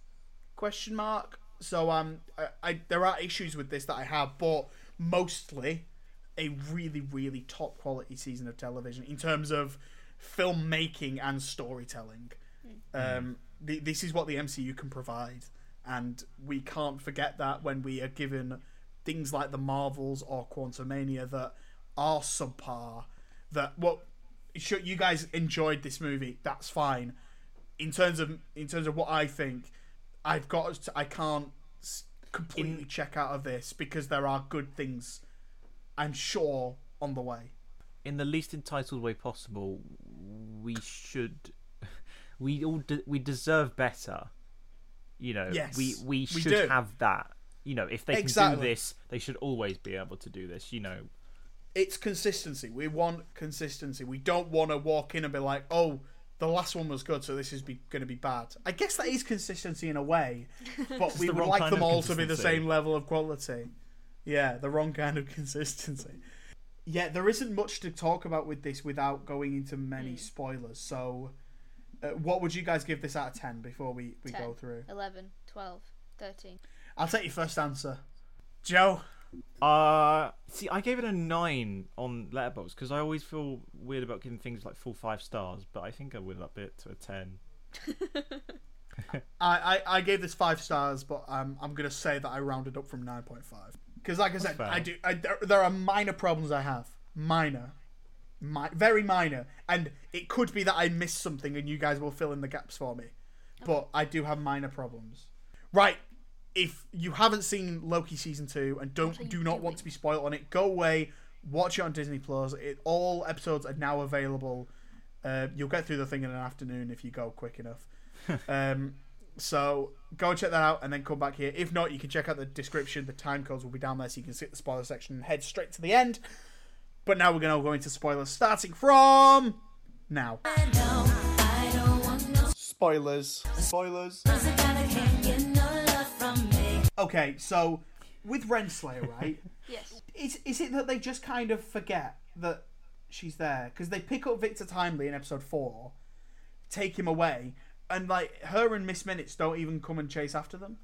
Question mark. So um, I, I there are issues with this that I have, but mostly a really really top quality season of television in terms of filmmaking and storytelling. Um, th- this is what the MCU can provide, and we can't forget that when we are given things like the Marvels or Quantumania that are subpar. That well, sure, you guys enjoyed this movie. That's fine. In terms of in terms of what I think, I've got to, I can't completely check out of this because there are good things. I'm sure on the way. in the least entitled way possible, we should, we all de- we deserve better. You know, Yes, we we we should do. have that. You know, if they can do this, they should always be able to do this. You know, It's consistency. We want consistency. We don't want to walk in and be like, "Oh, the last one was good, so this is going to be bad." I guess that is consistency in a way, but we would like them all to be the same level of quality. Yeah, the wrong kind of consistency. Yeah, there isn't much to talk about with this without going into many Mm. spoilers. So, uh, what would you guys give this out of ten before we, we 10. go through? 11, 12, 13. I'll take your first answer, Joe. uh, see, I gave it a nine on Letterboxd because I always feel weird about giving things like full five stars, but I think I would up it to a ten. I, I, I gave this five stars, but um, I'm gonna say that I rounded up from nine point five because, like I said. I do. I, there, there are minor problems I have, minor, mi- very minor, and it could be that I missed something, and you guys will fill in the gaps for me. But I do have minor problems. Right, if you haven't seen Loki season two and don't do not doing? want to be spoiled on it, go away, watch it on Disney Plus. It all episodes are now available. Uh, you'll get through the thing in an afternoon if you go quick enough. um, so go and check that out and then come back here. If not, you can check out the description. The time codes will be down there so you can skip the spoiler section and head straight to the end. But now we're going to go into spoilers starting from now. Spoilers. Spoilers. Okay, so with Renslayer, right? Yes. is is it that they just kind of forget that she's there because they pick up Victor Timely in episode four, take him away, and like her and Miss Minutes don't even come and chase after them?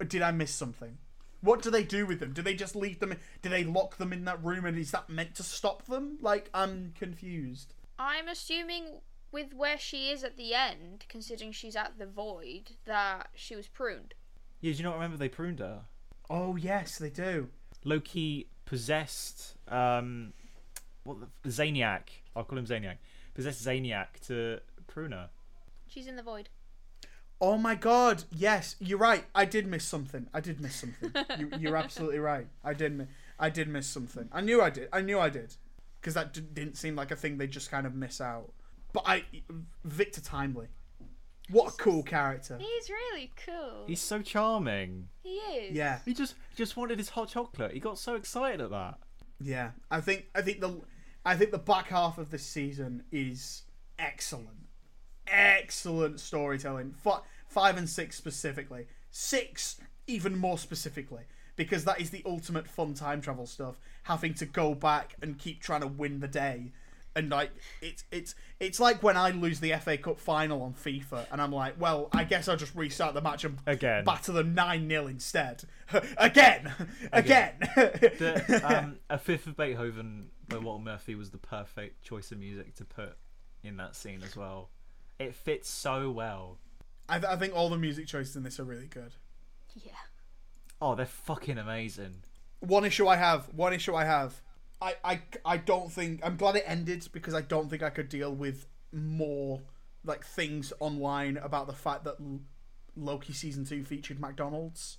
Or did I miss something? What do they do with them? Do they just leave them? Do they lock them in that room? And is that meant to stop them? Like I'm confused. I'm assuming with where she is at the end, considering she's at the void, that she was pruned. Yeah, do you not remember they pruned her? Oh yes, they do. Loki possessed um, what the Zaniac. I'll call him Zaniac. Possessed Zaniac to prune her. She's in the void. Oh my god, yes, you're right. I did miss something. I did miss something. you, you're absolutely right. I did. Mi- I did miss something. I knew I did. I knew I did, because that d- didn't seem like a thing they just kind of miss out. But I, Victor Timely, what a cool character. He's really cool. He's so charming. he is. Yeah, He just just wanted his hot chocolate. He got so excited at that. yeah. I think. I think the. I think the back half of this season is excellent. Excellent storytelling. F- five and six specifically. Six even more specifically. Because that is the ultimate fun time travel stuff. Having to go back and keep trying to win the day. And like it's it's it's like when I lose the FA Cup final on FIFA and I'm like, well, I guess I'll just restart the match and Again. batter them nine 0 instead. Again. Again. The, um, a fifth of Beethoven by Walter Murphy was the perfect choice of music to put in that scene as well. It fits so well. I, th- I think all the music choices in this are really good. Yeah. Oh, they're fucking amazing. One issue I have, one issue I have. I, I, I don't think I'm glad it ended because I don't think I could deal with more like things online about the fact that L- Loki season 2 featured McDonald's.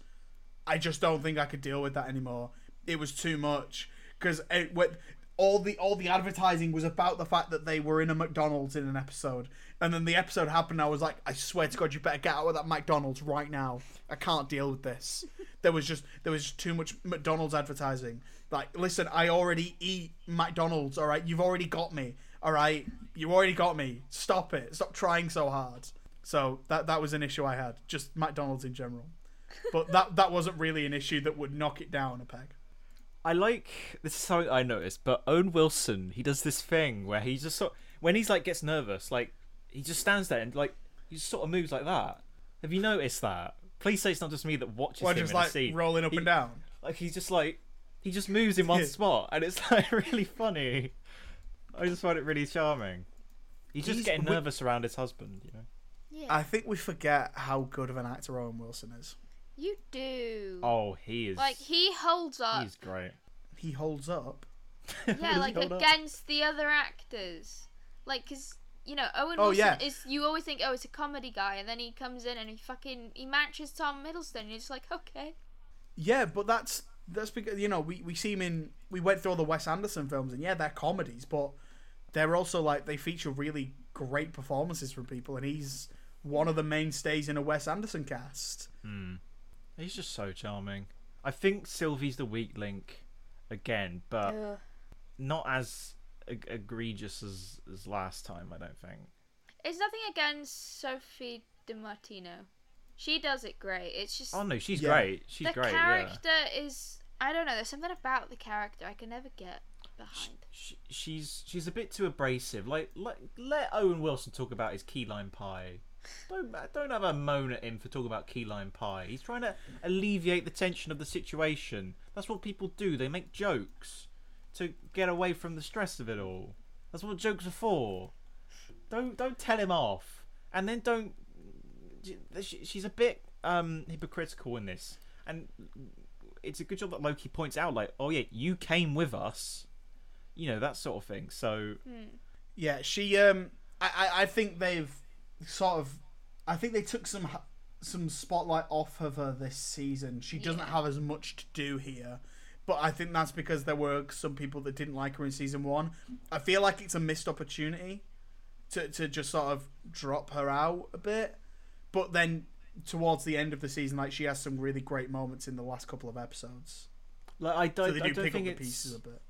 I just don't think I could deal with that anymore. It was too much cuz it went all the all the advertising was about the fact that they were in a McDonald's in an episode, and then the episode happened. And I was like, I swear to God, you better get out of that McDonald's right now. I can't deal with this. There was just there was just too much McDonald's advertising. Like, listen, I already eat McDonald's. All right, you've already got me. All right, you already got me. Stop it. Stop trying so hard. So that that was an issue I had. Just McDonald's in general. But that that wasn't really an issue that would knock it down a peg. I like this is something I noticed, but Owen Wilson, he does this thing where he just sort when he's like gets nervous, like he just stands there and like he just sort of moves like that. Have you noticed that? Please say it's not just me that watches Or him just in like a scene. rolling up He- and down. Like he's just like he just moves in one spot, and it's like really funny. I just find it really charming. He's just He's- getting we- nervous around his husband, you know. Yeah. I think we forget how good of an actor Owen Wilson is. You do. Oh, he is. Like he holds up. he's great. He holds up. yeah, like hold up? against the other actors. Like, cause you know Owen Oh, Wilson yeah. is. You always think, oh, it's a comedy guy, and then he comes in and he fucking he matches Tom Hiddleston. And you're just like, okay. Yeah, but that's that's because you know we we see him in we went through all the Wes Anderson films and yeah they're comedies but they're also like they feature really great performances from people and he's one of the mainstays in a Wes Anderson cast. Hmm. He's just so charming. I think Sylvie's the weak link again, but Ugh. not as eg- egregious as as last time. I don't think. It's nothing against Sophie DiMartino. She does it great. It's just Oh no, she's Yeah. great. She's the great. The character is. I don't know. There's something about the character I can never get behind. She, she's she's a bit too abrasive. Like, let let Owen Wilson talk about his key lime pie. Don't don't have a moan at him for talking about key lime pie. He's trying to alleviate the tension of the situation. That's what people do. They make jokes to get away from the stress of it all. That's what jokes are for. Don't don't tell him off, and then don't. she- She's a bit um hypocritical in this, and it's a good job that Loki points out, like, oh yeah, you came with us you know that sort of thing. So Yeah, she. Um, I, I, I think they've sort of. I think they took some some spotlight off of her this season. She doesn't Yeah. have as much to do here, but I think that's because there were some people that didn't like her in season one. I feel like it's a missed opportunity to to just sort of drop her out a bit, but then towards the end of the season, like she has some really great moments in the last couple of episodes. like I don't, So they I do don't pick up think the it's pieces a bit.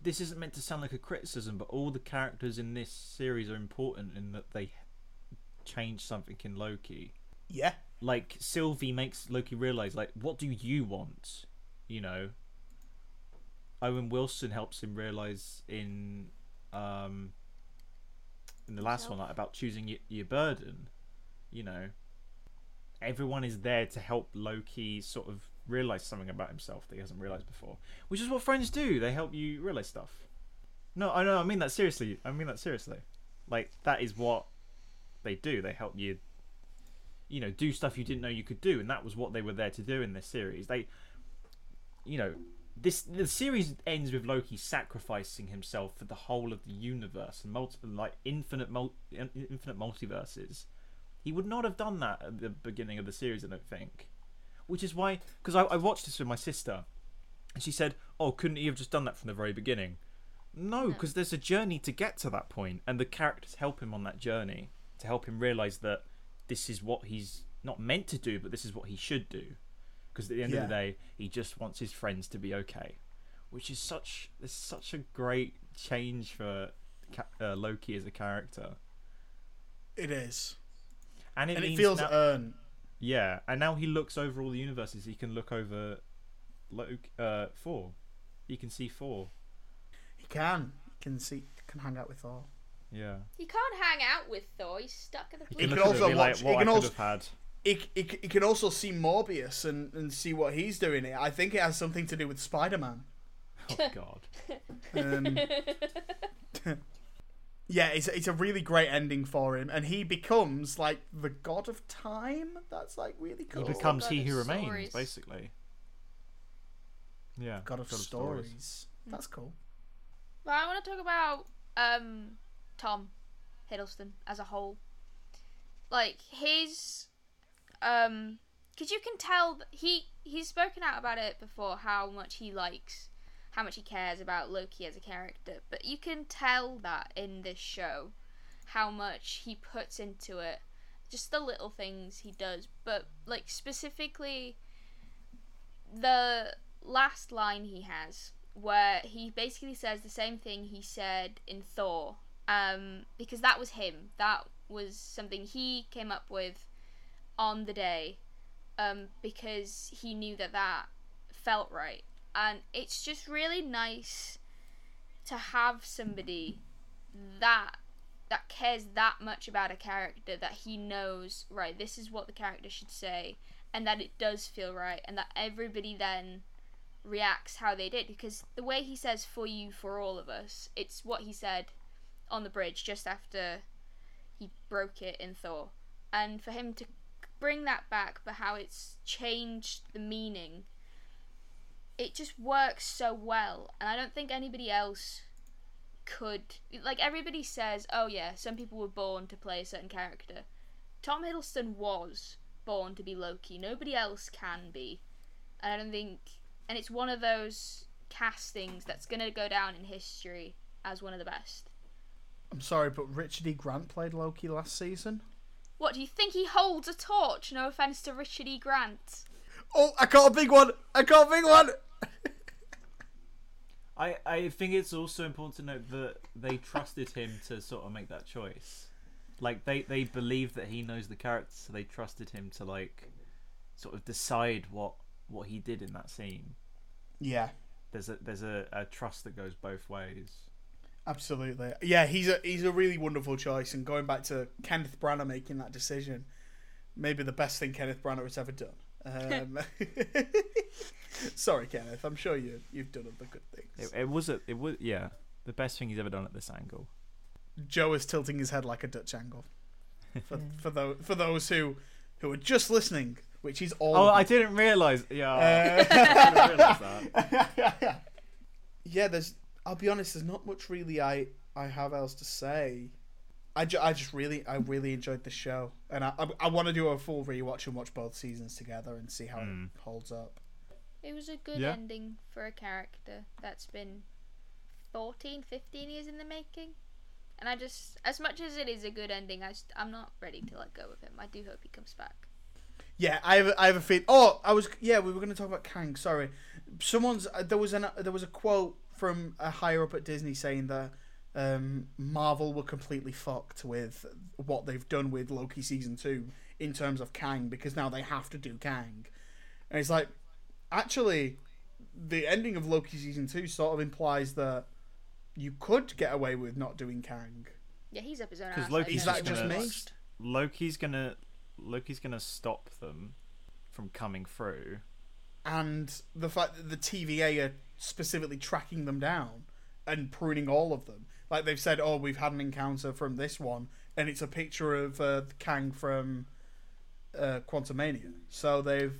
this isn't meant to sound like a criticism, but all the characters in this series are important in that they change something in Loki. Yeah, Like Sylvie makes Loki realize, like, what do you want? You know. Owen Wilson helps him realize in um in the last one like, about choosing your, your burden. You know, everyone is there to help Loki sort of realize something about himself that he hasn't realized before, which is what friends do. They help you realize stuff. No, I know. I mean that seriously. I mean that seriously. Like that is what they do. They help you, you know, do stuff you didn't know you could do, and that was what they were there to do in this series. They, you know, this the series ends with Loki sacrificing himself for the whole of the universe and multiple like infinite mul- infinite multiverses. He would not have done that at the beginning of the series, I don't think. Which is why, because I, I watched this with my sister, and she said, "Oh, couldn't he have just done that from the very beginning?" No, because there's a journey to get to that point, and the characters help him on that journey to help him realize that this is what he's not meant to do, but this is what he should do. Because at the end of the day, he just wants his friends to be okay, which is such it's such a great change for uh, Loki as a character, it is, and it, and it feels now- earned. yeah, and now he looks over all the universes. He can look over Loki, uh, four. He can see four. He can. He can see. Can hang out with Thor. Yeah. You can't hang out with Thor. He's stuck in the He He can can look at it also and be like, watch- what he can could also- have had. He, he, he can also see Morbius and, and see what he's doing. It. I think it has something to do with Spider Man. Oh God. Um, yeah, it's it's a really great ending for him, and he becomes like the god of time. That's like really cool. He becomes God he of who remains, basically. Yeah. god of stories. That's cool. Well, I want to talk about um, Tom Hiddleston as a whole. Like his, um, because you can tell he he's spoken out about it before how much he likes, how much he cares about Loki as a character. But you can tell that in this show, how much he puts into it, just the little things he does. But like specifically, the last line he has where he basically says the same thing he said in Thor. Um, because that was him. That was something he came up with on the day. Um, because he knew that that felt right, and it's just really nice to have somebody that that cares that much about a character that he knows right. This is what the character should say, and that it does feel right, and that everybody then reacts how they did because the way he says for you for all of us it's what he said on the bridge just after he broke it in Thor. And for him to bring that back but how it's changed the meaning it just works so well. And I don't think anybody else could like everybody says oh yeah some people were born to play a certain character. Tom Hiddleston was born to be Loki. Nobody else can be. And I don't think and it's one of those castings that's gonna go down in history as one of the best. I'm sorry, but Richard E. Grant played Loki last season. What do you think he holds a torch? No offense to Richard E. Grant. Oh, I got a big one. I got a big one. I, I think it's also important to note that they trusted him to sort of make that choice. Like they, they believe that he knows the character, so they trusted him to like sort of decide what what he did in that scene. Yeah, There's a there's a, a trust that goes both ways. Absolutely. Yeah, he's a he's a really wonderful choice. And going back to Kenneth Branagh making that decision, maybe the best thing Kenneth Branagh has ever done. Um, sorry, Kenneth. I'm sure you you've done other good things. It, it was a, it was yeah the best thing he's ever done at this angle. Joe is tilting his head like a Dutch angle. For for those for those who who are just listening, which is all. Oh, I didn't realize. Yeah, Uh, I didn't realize that. yeah, there's. I'll be honest. There's not much really I I have else to say. I, ju- I just really I really enjoyed the show, and I I, I want to do a full rewatch and watch both seasons together and see how Mm. it holds up. It was a good Yeah. ending for a character that's been 14, 15 years in the making. And I just, as much as it is a good ending, I just, I'm not ready to let go of him. I do hope he comes back. Yeah, I have a, I have a feel. Oh, I was yeah. We were going to talk about Kang. Sorry, someone's uh, there was an there was a quote from a higher up at Disney saying that um, Marvel were completely fucked with what they've done with Loki season two in terms of Kang because now they have to do Kang, and it's like actually the ending of Loki season two sort of implies that you could get away with not doing Kang. Yeah, he's up his own ass. Loki's Is I've that never just me? Loki's gonna Loki's gonna stop them from coming through. and the fact that the TVA are specifically tracking them down and pruning all of them. Like they've said, oh, we've had an encounter from this one, and it's a picture of uh, Kang from uh, Quantumania. So they've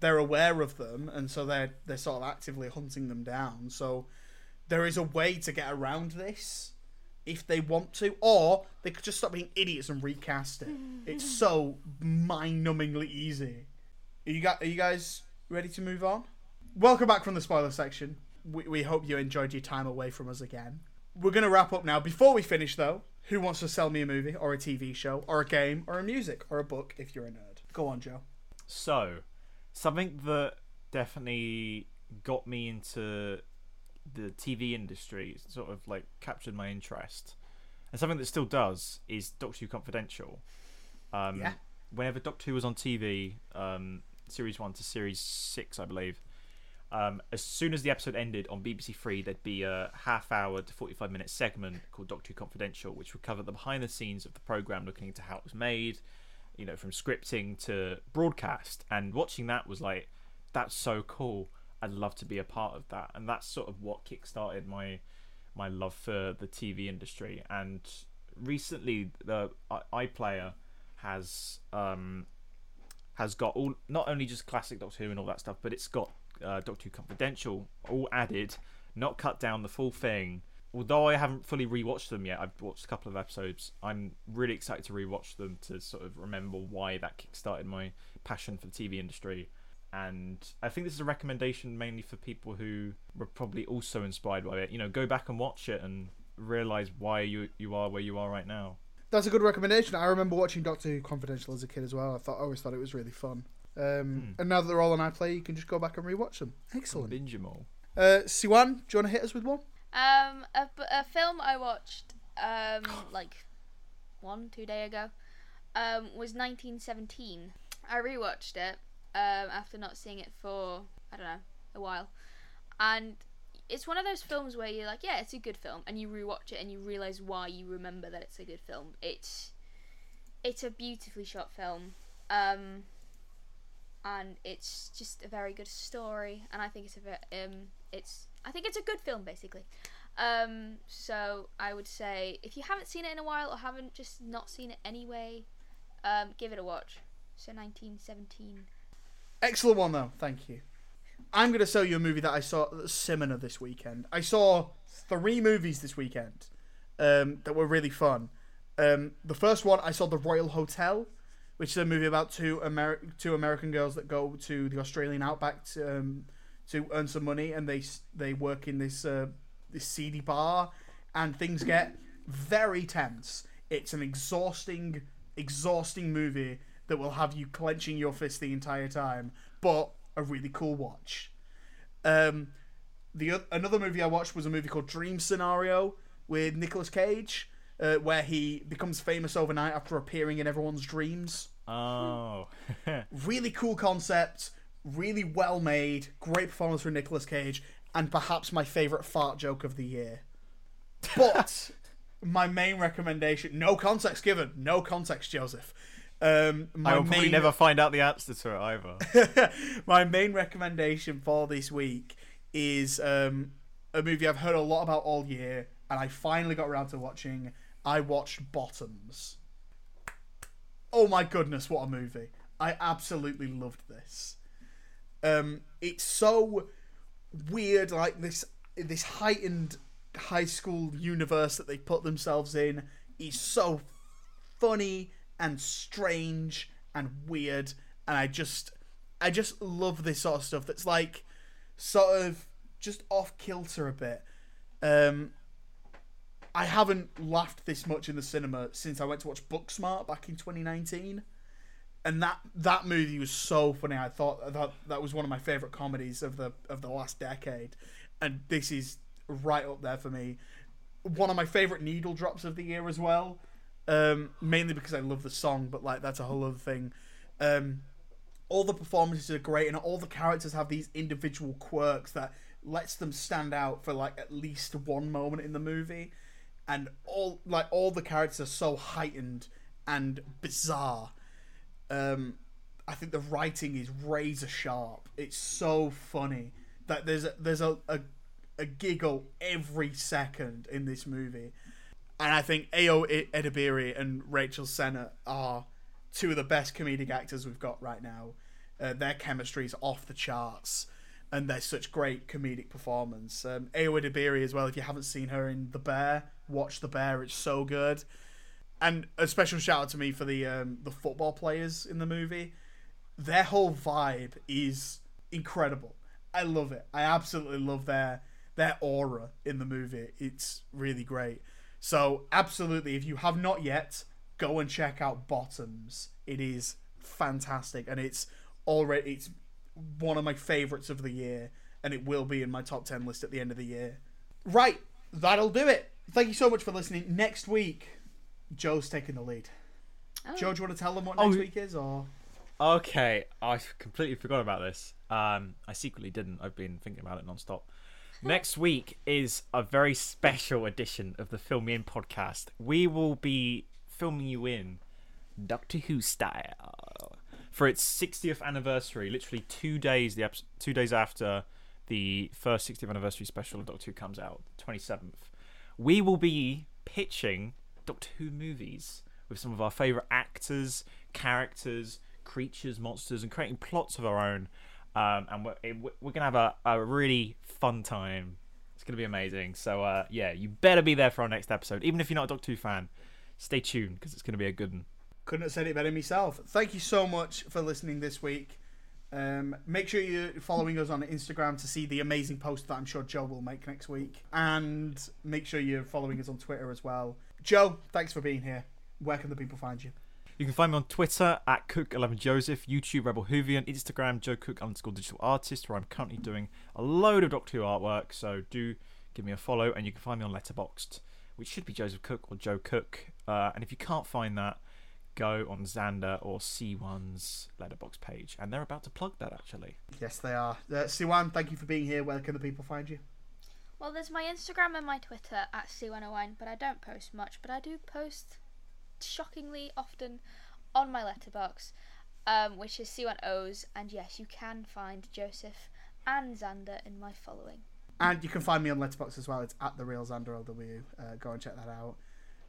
they're aware of them, and so they're they're sort of actively hunting them down. So there is a way to get around this if they want to, or they could just stop being idiots and recast it. It's so mind-numbingly easy. Are you, got, are you guys ready to move on? Welcome back from the spoiler section. We, we hope you enjoyed your time away from us again. We're going to wrap up now. Before we finish, though, who wants to sell me a movie, or a TV show, or a game, or a music, or a book if you're a nerd? Go on, Joe. So, something that definitely got me into the TV industry, sort of like captured my interest, and something that still does is Doctor Who Confidential. Um, Yeah. Whenever Doctor Who was on TV, um, series one to series six, I believe. Um, as soon as the episode ended on BBC Three, there'd be a half-hour to forty-five minute segment called Doctor Who Confidential, which would cover the behind the scenes of the program, looking into how it was made, you know, from scripting to broadcast. And watching that was like, that's so cool. I'd love to be a part of that. And that's sort of what kickstarted my my love for the TV industry. And recently, the iPlayer has um, has got all not only just classic Doctor Who and all that stuff, but it's got uh, Doctor Who Confidential all added, not cut down the full thing. Although I haven't fully rewatched them yet, I've watched a couple of episodes. I'm really excited to rewatch them to sort of remember why that kickstarted my passion for the TV industry. And I think this is a recommendation mainly for people who were probably also inspired by it. You know, go back and watch it and realize why you you are where you are right now. That's a good recommendation. I remember watching Doctor Who Confidential as a kid as well. I thought I always thought it was really fun. Um, And now that they're all on iPlayer, you can just go back and rewatch them. Excellent. Binge 'em all. Uh, Siwan, do you want to hit us with one? Um, a, a film I watched, um, like one, two day ago, um, was 1917. I rewatched it, um, after not seeing it for, I don't know, a while. And it's one of those films where you're like, yeah, it's a good film, and you rewatch it and you realize why you remember that it's a good film. It's, it's a beautifully shot film. Um, and it's just a very good story, and I think it's a ve- um, it's I think it's a good film basically. Um, so I would say if you haven't seen it in a while or haven't just not seen it anyway, um, give it a watch. So 1917. Excellent one though. Thank you. I'm going to show you a movie that I saw at cinema this weekend. I saw three movies this weekend um, that were really fun. Um, the first one I saw The Royal Hotel, which is a movie about two Ameri- two American girls that go to the Australian outback to, um, to earn some money, and they they work in this uh, this seedy bar, and things get very tense. It's an exhausting, exhausting movie that will have you clenching your fist the entire time, but a really cool watch. Um, the another movie I watched was a movie called Dream Scenario with Nicolas Cage, uh, where he becomes famous overnight after appearing in everyone's dreams. Oh. Really cool concept, really well made, great performance from Nicolas Cage, and perhaps my favorite fart joke of the year. But my main recommendation, no context given, no context, Joseph. Um, my I will probably main- never find out the answer to it either. my main recommendation for this week is um, a movie I've heard a lot about all year, and I finally got around to watching. I watched Bottoms. Oh my goodness, what a movie! I absolutely loved this. Um, it's so weird, like this this heightened high school universe that they put themselves in is so funny and strange and weird and I just I just love this sort of stuff that's like sort of just off kilter a bit. Um I haven't laughed this much in the cinema since I went to watch Booksmart back in 2019. And that that movie was so funny. I thought thought that was one of my favorite comedies of the of the last decade. And this is right up there for me. One of my favorite needle drops of the year as well. Um, mainly because I love the song, but like that's a whole other thing. Um, all the performances are great, and all the characters have these individual quirks that lets them stand out for like at least one moment in the movie. And all like all the characters are so heightened and bizarre. Um, I think the writing is razor sharp. It's so funny that there's a, there's a, a a giggle every second in this movie. And I think Ayo Edebiri and Rachel Sennott are two of the best comedic actors we've got right now. Uh, their chemistry is off the charts, and they're such great comedic performance. Um, Ayo Edebiri as well. If you haven't seen her in The Bear, watch The Bear. It's so good. And a special shout out to me for the um, the football players in the movie. Their whole vibe is incredible. I love it. I absolutely love their their aura in the movie. It's really great. So absolutely, if you have not yet, go and check out Bottoms. It is fantastic, and it's already it's one of my favorites of the year, and it will be in my top ten list at the end of the year. Right, that'll do it. Thank you so much for listening. Next week, Joe's taking the lead. Oh. Joe, do you want to tell them what Oh. next week is, or Okay, I completely forgot about this. Um, I secretly didn't. I've been thinking about it non-stop. Next week is a very special edition of the Film Me In podcast. We will be filming you in Doctor Who style for its 60th anniversary. Literally two days the episode, two days after the first 60th anniversary special of Doctor Who comes out, 27th. We will be pitching Doctor Who movies with some of our favourite actors, characters, creatures, monsters, and creating plots of our own. Um, and we're, we're going to have a, a really fun time. It's going to be amazing. So, uh, yeah, you better be there for our next episode. Even if you're not a Doctor Who fan, stay tuned because it's going to be a good one. couldn't have said it better myself. Thank you so much for listening this week. Um, make sure you're following us on Instagram to see the amazing post that I'm sure Joe will make next week. And make sure you're following us on Twitter as well. Joe, thanks for being here. Where can the people find you? You can find me on Twitter at Cook11Joseph, YouTube Rebel Whovian, Instagram Joe Cook underscore digital artist, where I'm currently doing a load of Doctor Who artwork. So do give me a follow, and you can find me on Letterboxd, which should be Joseph Cook or Joe Cook. Uh, and if you can't find that, go on Xander or Siwan's Letterboxd page, and they're about to plug that actually. Yes, they are. Uh, Siwan, thank you for being here. Where can the people find you? Well, there's my Instagram and my Twitter at C101, but I don't post much. But I do post shockingly often on my Letterboxd, um, which is siwanows. And yes, you can find Joseph and Xander in my following. And you can find me on Letterboxd as well. It's at the real Xander LW. Uh, go and check that out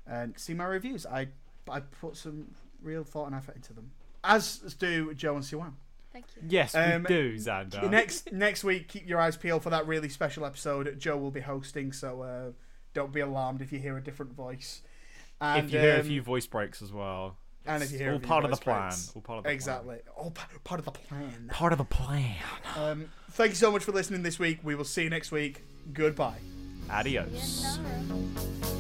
and see my reviews. I I put some real thought and effort into them, as do Joe and Siwan. Thank you. Yes, Um, we do, Xander. next next week, keep your eyes peeled for that really special episode. Joe will be hosting, so uh, don't be alarmed if you hear a different voice. And, if you hear a um, few voice breaks as well. And if you hear all review part of the voice plan. cracks- All part of the plan. Exactly. All pa- part of the plan. Part of the plan. Um, thank you so much for listening this week. We will see you next week. Goodbye. Adios. Yeah, no.